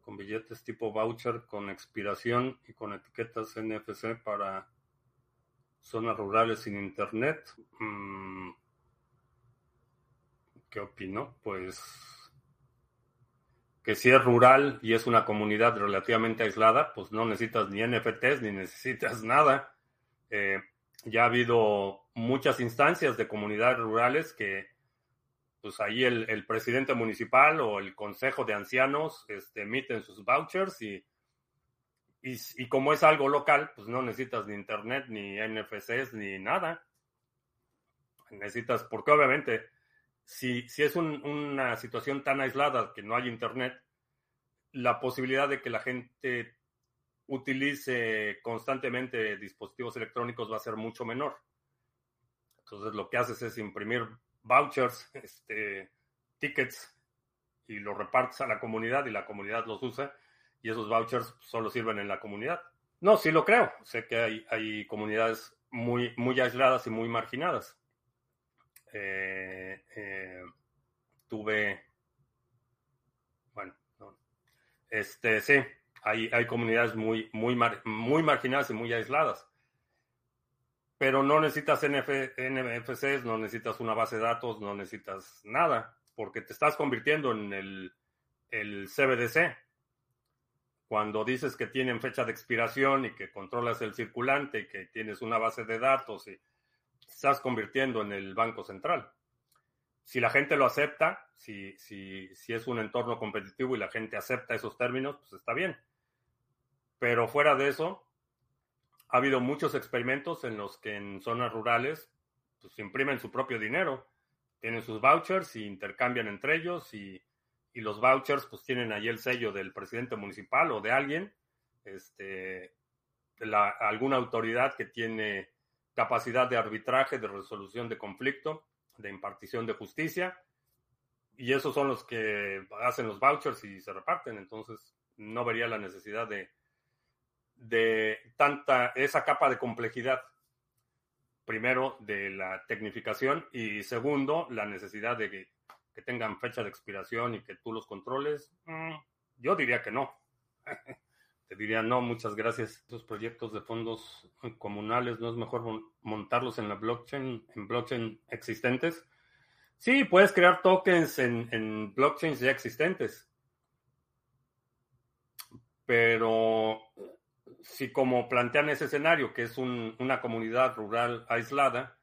con billetes tipo voucher con expiración y con etiquetas NFC para zonas rurales sin internet. Mm, ¿Qué opino? Pues que si es rural y es una comunidad relativamente aislada, pues no necesitas ni NFTs ni necesitas nada. Eh, ya ha habido muchas instancias de comunidades rurales que, pues ahí el, el presidente municipal o el consejo de ancianos este, emiten sus vouchers y, y, y, como es algo local, pues no necesitas ni internet, ni NFCs, ni nada. Necesitas, porque obviamente si, si es un, una situación tan aislada que no hay internet, la posibilidad de que la gente utilice constantemente dispositivos electrónicos va a ser mucho menor. Entonces lo que haces es imprimir vouchers, este, tickets, y los repartes a la comunidad y la comunidad los usa y esos vouchers solo sirven en la comunidad. No, sí lo creo. Sé que hay, hay comunidades muy, muy aisladas y muy marginadas. Eh, eh, tuve, bueno, este, sí, hay, hay comunidades muy, muy, muy marginadas y muy aisladas. Pero no necesitas NF, NFCs, no necesitas una base de datos, no necesitas nada, porque te estás convirtiendo en el, el CBDC. Cuando dices que tienen fecha de expiración y que controlas el circulante y que tienes una base de datos y estás convirtiendo en el Banco Central. Si la gente lo acepta, si, si, si es un entorno competitivo y la gente acepta esos términos, pues está bien. Pero fuera de eso, ha habido muchos experimentos en los que en zonas rurales pues, imprimen su propio dinero, tienen sus vouchers y intercambian entre ellos y, y los vouchers pues tienen ahí el sello del presidente municipal o de alguien, este, la, alguna autoridad que tiene capacidad de arbitraje, de resolución de conflicto, de impartición de justicia. Y esos son los que hacen los vouchers y se reparten. Entonces, no vería la necesidad de, de tanta, esa capa de complejidad. Primero, de la tecnificación y segundo, la necesidad de que, que tengan fecha de expiración y que tú los controles. Mm, yo diría que no. [LAUGHS] te diría, no, muchas gracias. Estos proyectos de fondos comunales, ¿no es mejor montarlos en la blockchain, en blockchain existentes? Sí, puedes crear tokens en, en blockchains ya existentes. Pero si como plantean ese escenario, que es un, una comunidad rural aislada,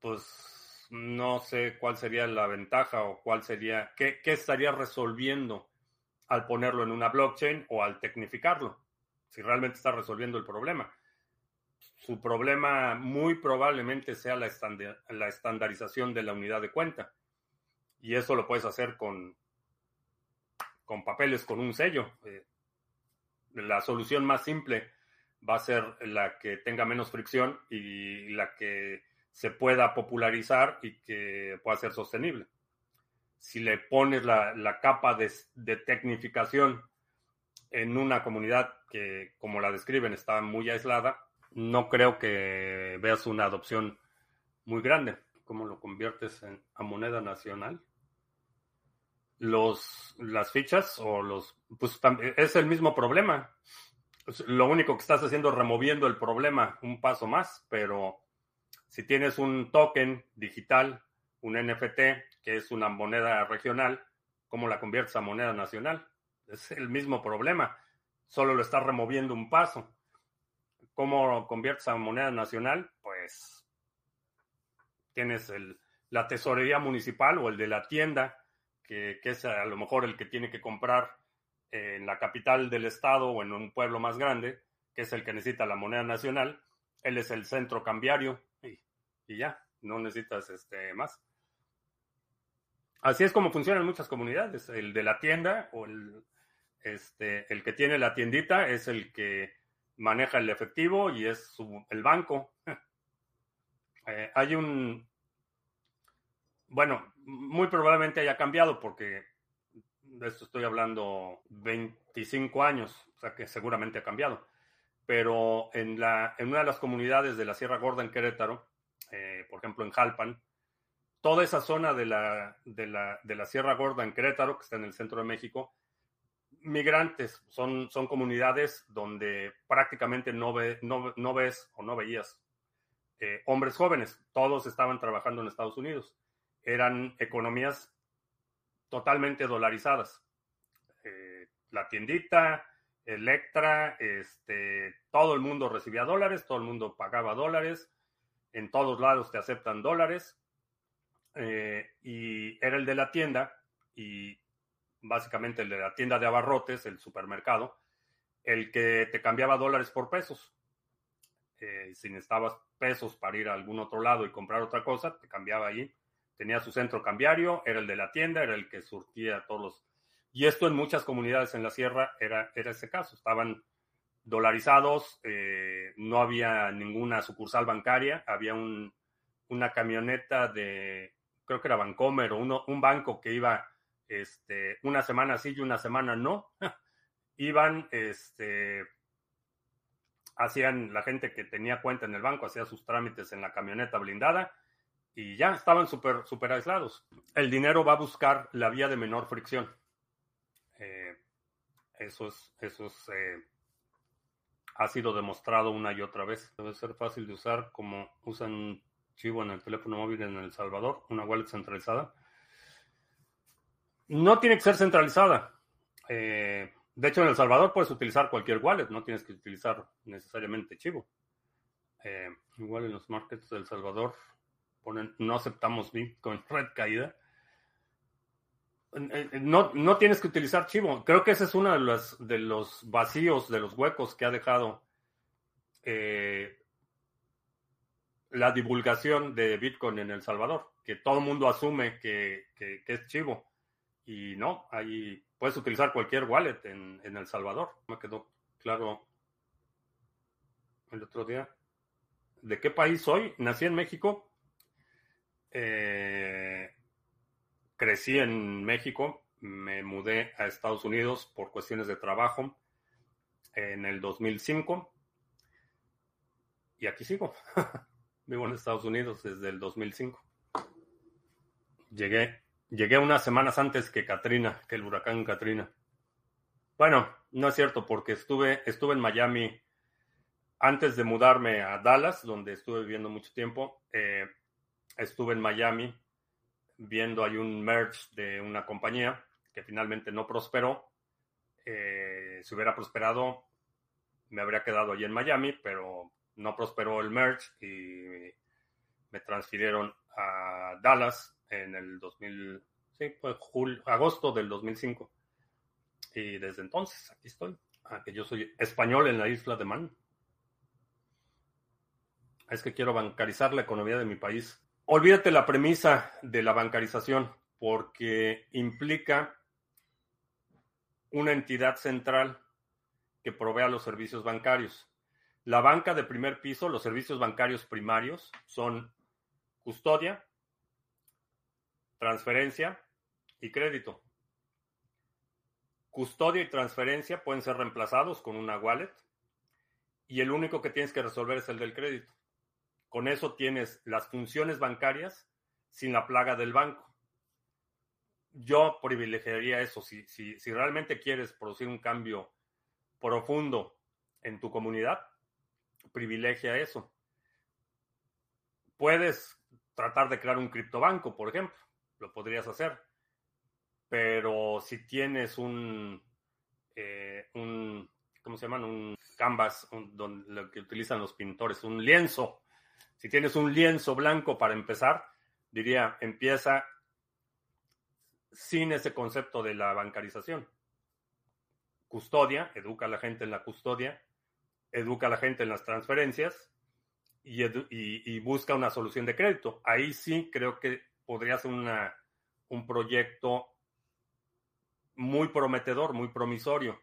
pues no sé cuál sería la ventaja o cuál sería, qué, qué estaría resolviendo al ponerlo en una blockchain o al tecnificarlo, si realmente está resolviendo el problema. Su problema muy probablemente sea la, la estandarización de la unidad de cuenta. Y eso lo puedes hacer con, con papeles, con un sello. Eh, la solución más simple va a ser la que tenga menos fricción y la que se pueda popularizar y que pueda ser sostenible si le pones la, la capa de, de, tecnificación en una comunidad que, como la describen, está muy aislada, no creo que veas una adopción muy grande. ¿Cómo lo conviertes en, a moneda nacional? Los, las fichas o los... Pues es el mismo problema. Lo único que estás haciendo es removiendo el problema un paso más, pero si tienes un token digital, un NFT, que es una moneda regional, ¿cómo la conviertes a moneda nacional? Es el mismo problema, solo lo estás removiendo un paso. ¿Cómo conviertes a moneda nacional? Pues tienes el, la tesorería municipal o el de la tienda, que, que es a lo mejor el que tiene que comprar en la capital del estado o en un pueblo más grande, que es el que necesita la moneda nacional, él es el centro cambiario y, y ya, no necesitas este más. Así es como funcionan muchas comunidades. El de la tienda o el, este, el que tiene la tiendita es el que maneja el efectivo y es el banco. [LAUGHS] Eh, hay un, bueno, muy probablemente haya cambiado porque de esto estoy hablando 25 años, o sea que seguramente ha cambiado. Pero en, la, en una de las comunidades de la Sierra Gorda en Querétaro, eh, por ejemplo en Jalpan, toda esa zona de la, de, la, de la Sierra Gorda en Querétaro, que está en el centro de México, migrantes, son, son comunidades donde prácticamente no, ve, no, no ves o no veías eh, hombres jóvenes, todos estaban trabajando en Estados Unidos. Eran economías totalmente dolarizadas. Eh, la tiendita, Electra, este, todo el mundo recibía dólares, todo el mundo pagaba dólares, en todos lados te aceptan dólares. Eh, y era el de la tienda, y básicamente el de la tienda de abarrotes, el supermercado, el que te cambiaba dólares por pesos. Eh, si necesitabas pesos para ir a algún otro lado y comprar otra cosa, te cambiaba ahí tenía su centro cambiario, era el de la tienda, era el que surtía todos los... Y esto en muchas comunidades en la sierra era, era ese caso, estaban dolarizados, eh, no había ninguna sucursal bancaria, había un, una camioneta de, creo que era Bancomer o uno, un banco que iba este, una semana sí y una semana no. [LAUGHS] Iban, este, hacían la gente que tenía cuenta en el banco, hacía sus trámites en la camioneta blindada y ya estaban súper super aislados. El dinero va a buscar la vía de menor fricción. Eh, eso es, eso es, eh, ha sido demostrado una y otra vez. Debe ser fácil de usar como usan Chivo en el teléfono móvil en El Salvador, una wallet centralizada. No tiene que ser centralizada. Eh, de hecho, en El Salvador puedes utilizar cualquier wallet, no tienes que utilizar necesariamente Chivo. igual en los markets de El Salvador ponen no aceptamos Bitcoin, [LAUGHS] red caída. No, no tienes que utilizar Chivo. Creo que ese es uno de los, de los vacíos, de los huecos que ha dejado eh, la divulgación de Bitcoin en El Salvador, que todo el mundo asume que, es Chivo. Y no, ahí puedes utilizar cualquier wallet en, en El Salvador. Me quedó claro el otro día. ¿De qué país soy? Nací en México, eh, crecí en México, me mudé a Estados Unidos por cuestiones de trabajo en el 2005 y aquí sigo. [LAUGHS] Vivo en Estados Unidos desde el 2005. Llegué, llegué unas semanas antes que Katrina, que el huracán Katrina. Bueno, no es cierto porque estuve, estuve en Miami antes de mudarme a Dallas, donde estuve viviendo mucho tiempo. Eh, estuve en Miami viendo hay un merge de una compañía que finalmente no prosperó. Eh, si hubiera prosperado, me habría quedado allí en Miami, pero no prosperó el merge y me transfirieron a Dallas en el 2000, sí, fue agosto del 2005. Y desde entonces aquí estoy. Aunque yo soy español en la isla de Man. Es que quiero bancarizar la economía de mi país. Olvídate la premisa de la bancarización porque implica una entidad central que provea los servicios bancarios. La banca de primer piso, los servicios bancarios primarios son custodia, transferencia y crédito. Custodia y transferencia pueden ser reemplazados con una wallet y el único que tienes que resolver es el del crédito. Con eso tienes las funciones bancarias sin la plaga del banco. Yo privilegiaría eso. Si, realmente quieres producir un cambio profundo en tu comunidad, privilegia eso. Puedes tratar de crear un criptobanco, por ejemplo. lo podrías hacer. Pero si tienes un, eh, un ¿cómo se llaman? Un canvas, donde, lo que utilizan los pintores, un lienzo. Si tienes un lienzo blanco para empezar, diría, empieza sin ese concepto de la bancarización. Custodia, educa a la gente en la custodia, educa a la gente en las transferencias y, busca una solución de crédito. Ahí sí creo que podría ser una, un proyecto muy prometedor, muy promisorio.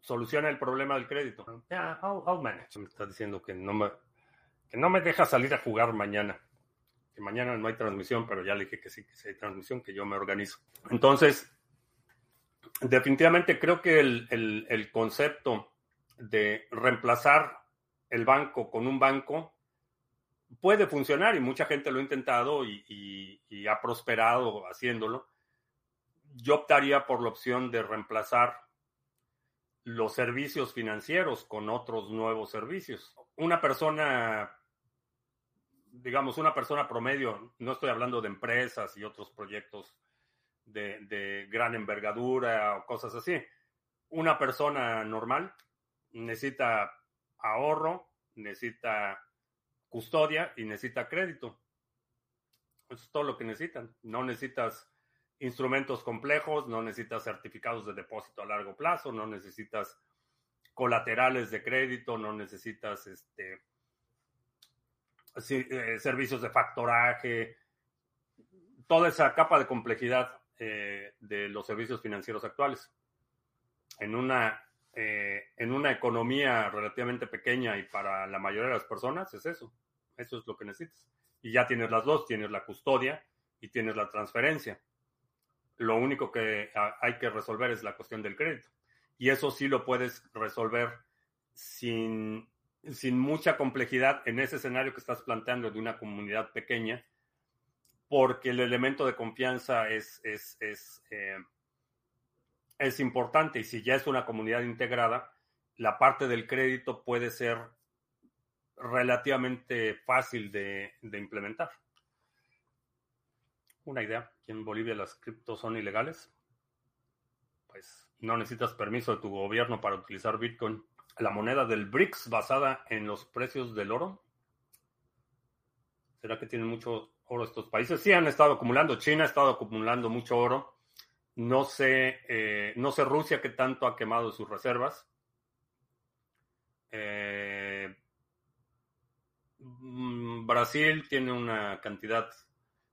Soluciona el problema del crédito. I'll, manage. Me está diciendo que no me, que no me deja salir a jugar mañana que mañana no hay transmisión, pero ya le dije que sí, que sí hay transmisión, que yo me organizo. Entonces, definitivamente creo que el, concepto de reemplazar el banco con un banco puede funcionar y mucha gente lo ha intentado y, y, ha prosperado haciéndolo. Yo optaría por la opción de reemplazar los servicios financieros con otros nuevos servicios. Una persona digamos, una persona promedio, no estoy hablando de empresas y otros proyectos de, gran envergadura o cosas así. Una persona normal necesita ahorro, necesita custodia y necesita crédito. Eso es todo lo que necesitan. No necesitas instrumentos complejos, no necesitas certificados de depósito a largo plazo, no necesitas colaterales de crédito, no necesitas este, eh, servicios de factoraje, toda esa capa de complejidad eh, de los servicios financieros actuales. En una, eh, en una economía relativamente pequeña y para la mayoría de las personas es eso. Eso es lo que necesitas. Y ya tienes las dos, tienes la custodia y tienes la transferencia. Lo único que hay que resolver es la cuestión del crédito. Y eso sí lo puedes resolver sin sin mucha complejidad en ese escenario que estás planteando de una comunidad pequeña, porque el elemento de confianza es, es, eh, es importante. Y si ya es una comunidad integrada, la parte del crédito puede ser relativamente fácil de, de implementar. Una idea, en Bolivia las criptos son ilegales, pues no necesitas permiso de tu gobierno para utilizar Bitcoin la moneda del BRICS basada en los precios del oro? ¿Será que tienen mucho oro estos países? Sí, han estado acumulando. China ha estado acumulando mucho oro. No sé, eh, no sé Rusia qué tanto ha quemado sus reservas. Eh, mm, Brasil tiene una cantidad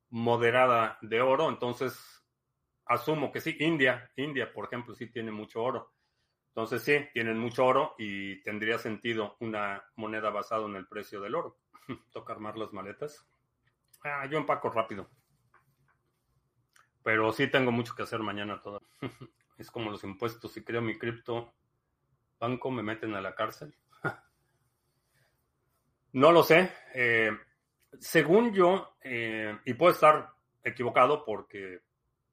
moderada de oro, entonces asumo que sí. India, India, por ejemplo, sí tiene mucho oro. Entonces sí, tienen mucho oro y tendría sentido una moneda basada en el precio del oro. [LAUGHS] Toca armar las maletas. Ah, yo empaco rápido. Pero sí tengo mucho que hacer mañana todo. [LAUGHS] es como los impuestos. Si creo mi cripto banco, me meten a la cárcel. [LAUGHS] no lo sé. Eh, según yo, eh, y puedo estar equivocado porque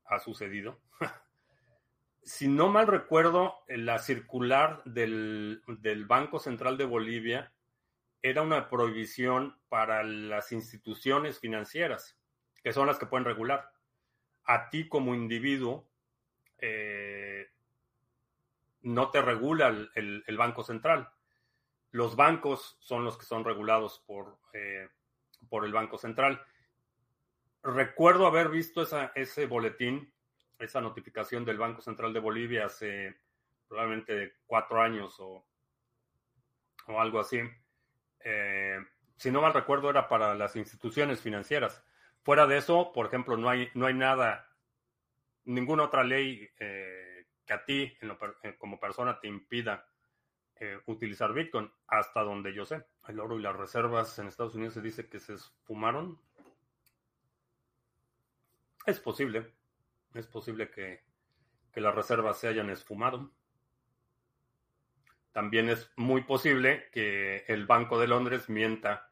ha sucedido si no mal recuerdo, la circular del, Banco Central de Bolivia era una prohibición para las instituciones financieras, que son las que pueden regular. A ti como individuo eh, no te regula el, Banco Central. Los bancos son los que son regulados por, eh, por el Banco Central. Recuerdo haber visto ese boletín esa notificación del Banco Central de Bolivia hace probablemente cuatro años o, o algo así. Eh, si no mal recuerdo, era para las instituciones financieras. Fuera de eso, por ejemplo, no hay, no hay nada, ninguna otra ley eh, que a ti eh, como persona te impida utilizar Bitcoin, hasta donde yo sé. El oro y las reservas en Estados Unidos se dice que se esfumaron. Es posible. Es posible que, las reservas se hayan esfumado. También es muy posible que el Banco de Londres mienta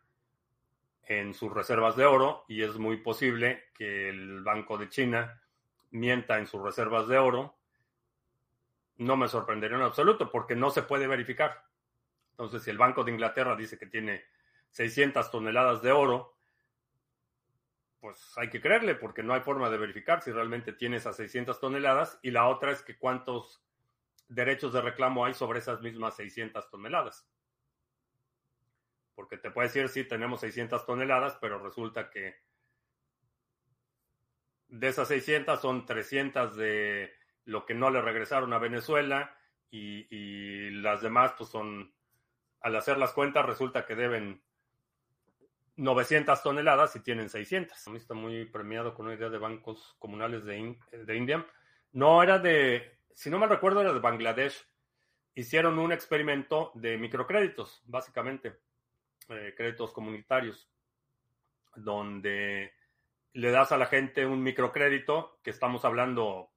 en sus reservas de oro y es muy posible que el Banco de China mienta en sus reservas de oro. No me sorprendería en absoluto porque no se puede verificar. Entonces, si el Banco de Inglaterra dice que tiene 600 toneladas de oro, pues hay que creerle porque no hay forma de verificar si realmente tiene esas 600 toneladas y la otra es que cuántos derechos de reclamo hay sobre esas mismas 600 toneladas. Porque te puede decir, sí, tenemos 600 toneladas, pero resulta que de esas 600 son 300 de lo que no le regresaron a Venezuela y, y las demás pues son, al hacer las cuentas resulta que deben 900 toneladas y tienen 600. Está muy premiado con una idea de bancos comunales de, de India. No era de, si no me recuerdo, era de Bangladesh. Hicieron un experimento de microcréditos, básicamente, eh, créditos comunitarios, donde le das a la gente un microcrédito, que estamos hablando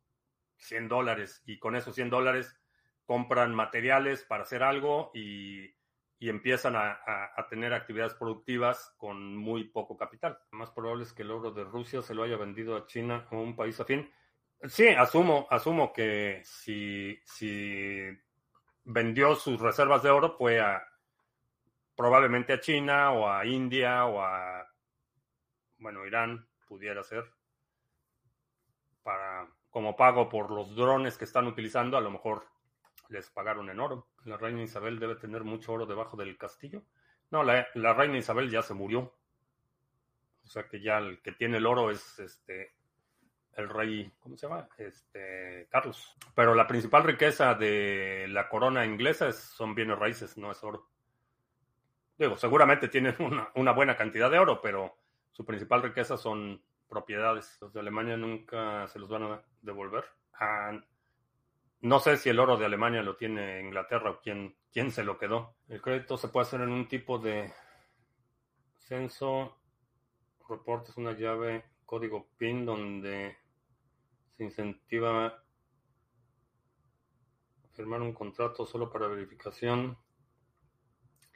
100 dólares, y con esos 100 dólares compran materiales para hacer algo y y empiezan a, tener actividades productivas con muy poco capital. Más probable es que el oro de Rusia se lo haya vendido a China o un país afín. Sí, asumo, asumo que si, si vendió sus reservas de oro fue a probablemente a China o a India o a bueno, Irán pudiera ser para como pago por los drones que están utilizando, a lo mejor les pagaron en oro. La reina Isabel debe tener mucho oro debajo del castillo. No, la, reina Isabel ya se murió. O sea que ya el que tiene el oro es este el rey, ¿cómo se llama? Este Carlos. Pero la principal riqueza de la corona inglesa son bienes raíces, no es oro. Digo, seguramente tienen [LAUGHS] una, una buena cantidad de oro, pero su principal riqueza son propiedades. Los de Alemania nunca se los van a devolver. Ah, no sé si el oro de Alemania lo tiene Inglaterra o quién, quién se lo quedó. El crédito se puede hacer en un tipo de censo. Reporte es una llave código PIN donde se incentiva a firmar un contrato solo para verificación.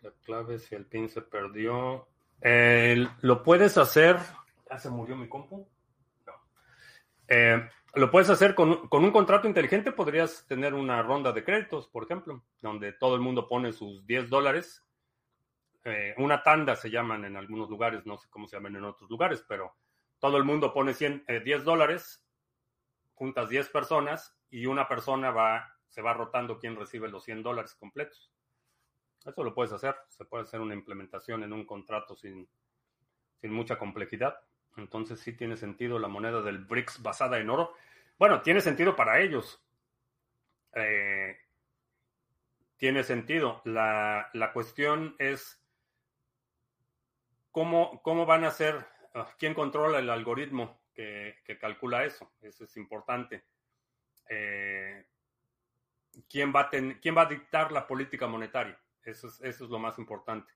La clave si el PIN se perdió. lo puedes hacer. ¿Ya se murió mi compu? No. Eh, lo puedes hacer con, un contrato inteligente, podrías tener una ronda de créditos, por ejemplo, donde todo el mundo pone sus 10 dólares. Eh, una tanda se llaman en algunos lugares, no sé cómo se llaman en otros lugares, pero todo el mundo pone 100, 10 eh, dólares, juntas 10 personas y una persona va, se va rotando quién recibe los 100 dólares completos. Eso lo puedes hacer, se puede hacer una implementación en un contrato sin, sin mucha complejidad. Entonces sí tiene sentido la moneda del BRICS basada en oro. Bueno, tiene sentido para ellos. Eh, tiene sentido. La, cuestión es cómo, cómo van a ser, ah, quién controla el algoritmo que, calcula eso. Eso es importante. Eh, ¿quién, va a ¿Quién va a dictar la política monetaria? Eso es, eso es lo más importante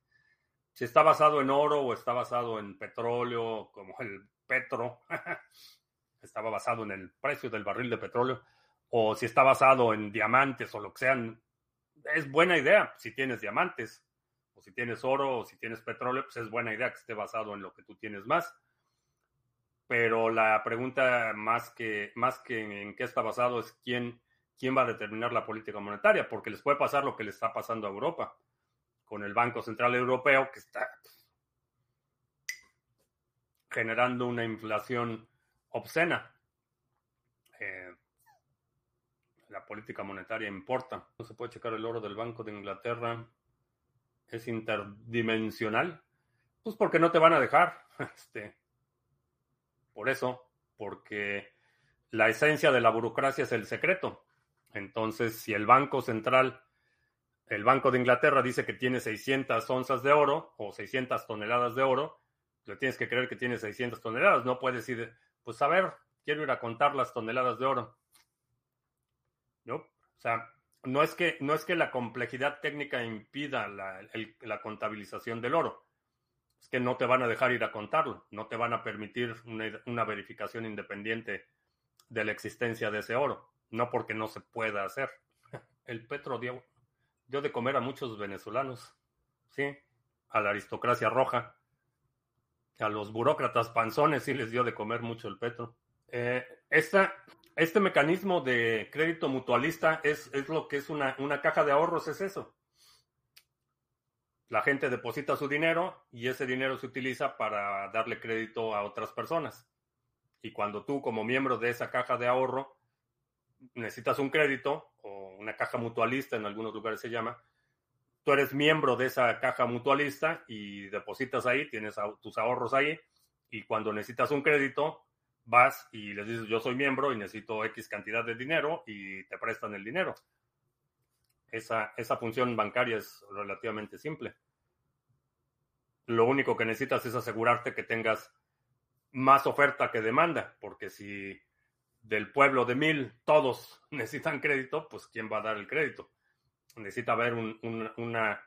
si está basado en oro o está basado en petróleo, como el petro, [LAUGHS] estaba basado en el precio del barril de petróleo, o si está basado en diamantes o lo que sean, es buena idea si tienes diamantes, o si tienes oro, o si tienes petróleo, pues es buena idea que esté basado en lo que tú tienes más. Pero la pregunta más que, más que en qué está basado es quién, quién va a determinar la política monetaria, porque les puede pasar lo que le está pasando a Europa con el Banco Central Europeo, que está generando una inflación obscena. Eh, la política monetaria importa. No se puede checar el oro del Banco de Inglaterra. Es interdimensional. Pues porque no te van a dejar. [LAUGHS] Este, por eso, porque la esencia de la burocracia es el secreto. Entonces, si el Banco Central el Banco de Inglaterra dice que tiene 600 onzas de oro o 600 toneladas de oro, le tienes que creer que tiene 600 toneladas. No puedes decir, pues a ver, quiero ir a contar las toneladas de oro. ¿No? O sea, no es que, no es que la complejidad técnica impida la, contabilización del oro. Es que no te van a dejar ir a contarlo. No te van a permitir una, verificación independiente de la existencia de ese oro. No porque no se pueda hacer. [LAUGHS] El petro dio de comer a muchos venezolanos, ¿sí? A la aristocracia roja, a los burócratas panzones sí les dio de comer mucho el petro. Eh, este mecanismo de crédito mutualista es, es lo que es una, una, caja de ahorros, es eso. la gente deposita su dinero y ese dinero se utiliza para darle crédito a otras personas. Y cuando tú como miembro de esa caja de ahorro necesitas un crédito o una caja mutualista en algunos lugares se llama, tú eres miembro de esa caja mutualista y depositas ahí, tienes tus ahorros ahí y cuando necesitas un crédito vas y les dices yo soy miembro y necesito X cantidad de dinero y te prestan el dinero. Esa, esa función bancaria es relativamente simple. Lo único que necesitas es asegurarte que tengas más oferta que demanda, porque si del pueblo de mil todos [LAUGHS] necesitan crédito, pues ¿quién va a dar el crédito? Necesita haber un, una,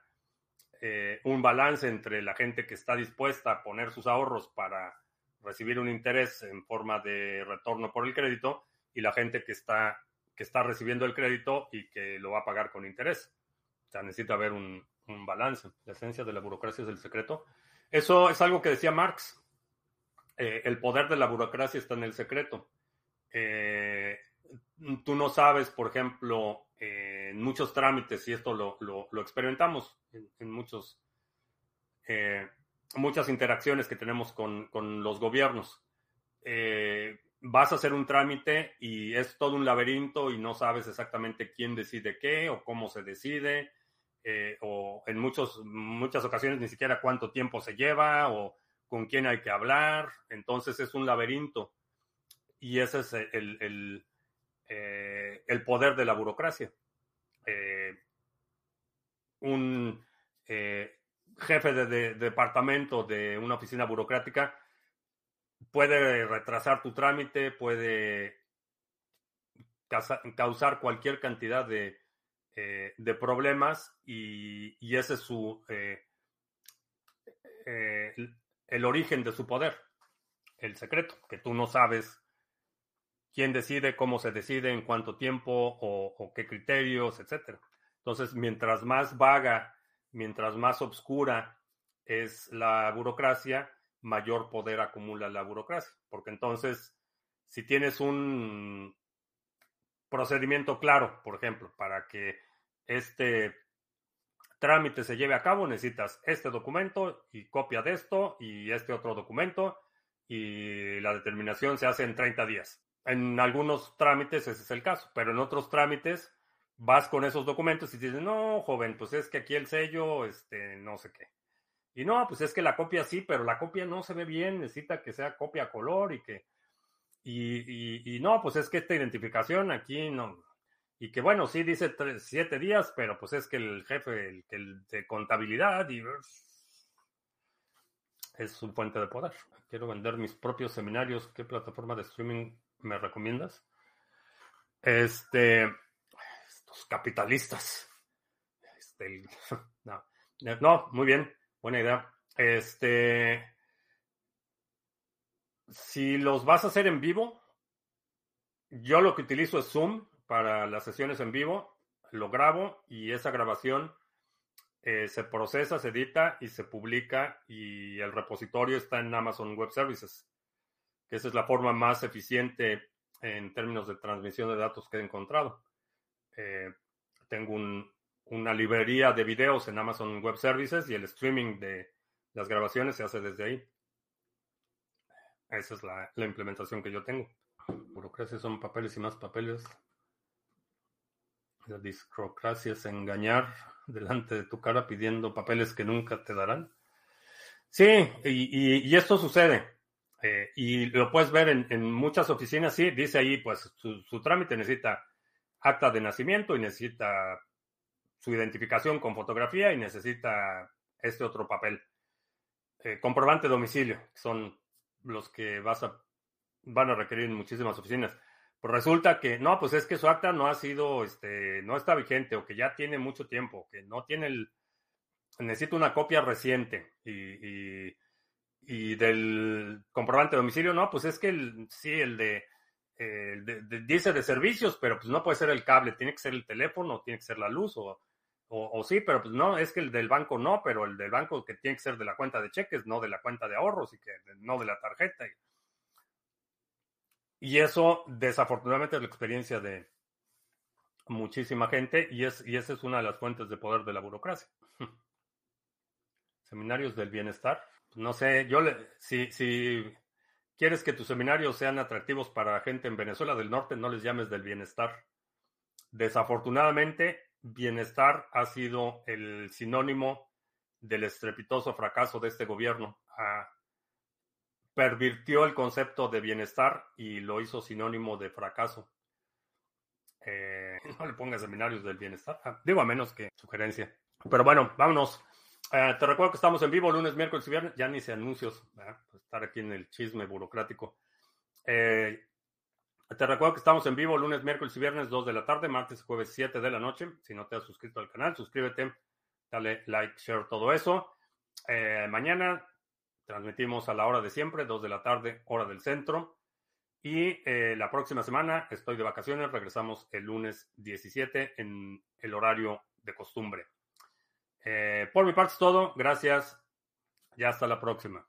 eh, un balance entre la gente que está dispuesta a poner sus ahorros para recibir un interés en forma de retorno por el crédito y la gente que está que está recibiendo el crédito y que lo va a pagar con interés. O sea, necesita haber un, balance. La esencia de la burocracia es el secreto. Eso es algo que decía Marx. Eh, el poder de la burocracia está en el secreto. Eh, tú no sabes, por ejemplo, eh, en muchos trámites, y esto lo, experimentamos en, muchos, muchas interacciones que tenemos con, con los gobiernos vas a hacer un trámite y es todo un laberinto y no sabes exactamente quién decide qué o cómo se decide, eh, o en muchos, muchas ocasiones ni siquiera cuánto tiempo se lleva o con quién hay que hablar. Entonces es un laberinto y ese es el, el, eh, poder de la burocracia. Eh, un jefe de departamento de una oficina burocrática puede retrasar tu trámite, puede causar cualquier cantidad de, eh, de problemas y, ese es su eh, eh, el origen de su poder, el secreto, que tú no sabes quién decide, cómo se decide, en cuánto tiempo o, qué criterios, etcétera. Entonces, mientras más vaga, mientras más obscura es la burocracia, mayor poder acumula la burocracia. Porque entonces, si tienes un procedimiento claro, por ejemplo, para que este trámite se lleve a cabo, necesitas este documento y copia de esto y este otro documento y la determinación se hace en 30 días. En algunos trámites ese es el caso, pero en otros trámites vas con esos documentos y dices, no, joven, pues es que aquí el sello, este, no sé qué. Y no, pues es que la copia sí, pero la copia no se ve bien, necesita que sea copia color y que... Y, y, no, pues es que esta identificación aquí no... Y que bueno, sí dice siete días, pero pues es que el jefe, el, el de contabilidad y... Es un fuente de poder. Quiero vender mis propios seminarios. ¿Qué plataforma de streaming me recomiendas? Este... Estos capitalistas. Este, [LAUGHS] no, no, muy bien. Buena idea. Este. Si los vas a hacer en vivo, yo lo que utilizo es Zoom para las sesiones en vivo. Lo grabo y esa grabación eh, se procesa, se edita y se publica y el repositorio está en Amazon Web Services, que esa es la forma más eficiente en términos de transmisión de datos que he encontrado. Eh, tengo un, una librería de videos en Amazon Web Services y el streaming de las grabaciones se hace desde ahí. Esa es la, implementación que yo tengo. Burocracia son papeles y más papeles. La discrocracia es engañar delante de tu cara pidiendo papeles que nunca te darán. Sí, y, esto sucede. Eh, y lo puedes ver en, muchas oficinas, sí, dice ahí, pues su, su, trámite necesita acta de nacimiento y necesita su identificación con fotografía y necesita este otro papel. Eh, comprobante de domicilio, que son los que vas a, van a requerir en muchísimas oficinas. Pues resulta que no, pues es que su acta no ha sido, este, no está vigente o que ya tiene mucho tiempo, que no tiene el, necesita una copia reciente y, y, del comprobante de domicilio, no, pues es que el, sí, el de, dice de servicios, pero pues no puede ser el cable, tiene que ser el teléfono, tiene que ser la luz o o, sí, pero pues no, es que el del banco no, pero el del banco que tiene que ser de la cuenta de cheques, no de la cuenta de ahorros y que no de la tarjeta. Y eso, desafortunadamente, es la experiencia de muchísima gente y, es, y esa es una de las fuentes de poder de la burocracia. [LAUGHS] Seminarios del bienestar. No sé, yo le, si, si quieres que tus seminarios sean atractivos para gente en Venezuela del Norte, no les llames del bienestar. Desafortunadamente, bienestar ha sido el sinónimo del estrepitoso fracaso de este gobierno. Ah, pervirtió el concepto de bienestar y lo hizo sinónimo de fracaso. Eh, [LAUGHS] no le pongas seminarios del bienestar. Ah, digo, a menos que sugerencia. Pero bueno, vámonos. Eh, te recuerdo que estamos en vivo lunes, miércoles y viernes. Ya ni se anuncios. Pues estar aquí en el chisme burocrático. Eh, te recuerdo que estamos en vivo lunes, miércoles y viernes, 2 de la tarde, martes, jueves, 7 de la noche. Si no te has suscrito al canal, suscríbete, dale like, share, todo eso. mañana transmitimos a la hora de siempre, 2 de la tarde, hora del centro. Y eh, la próxima semana estoy de vacaciones, regresamos el lunes 17 en el horario de costumbre. Eh, por mi parte es todo, gracias, ya hasta la próxima.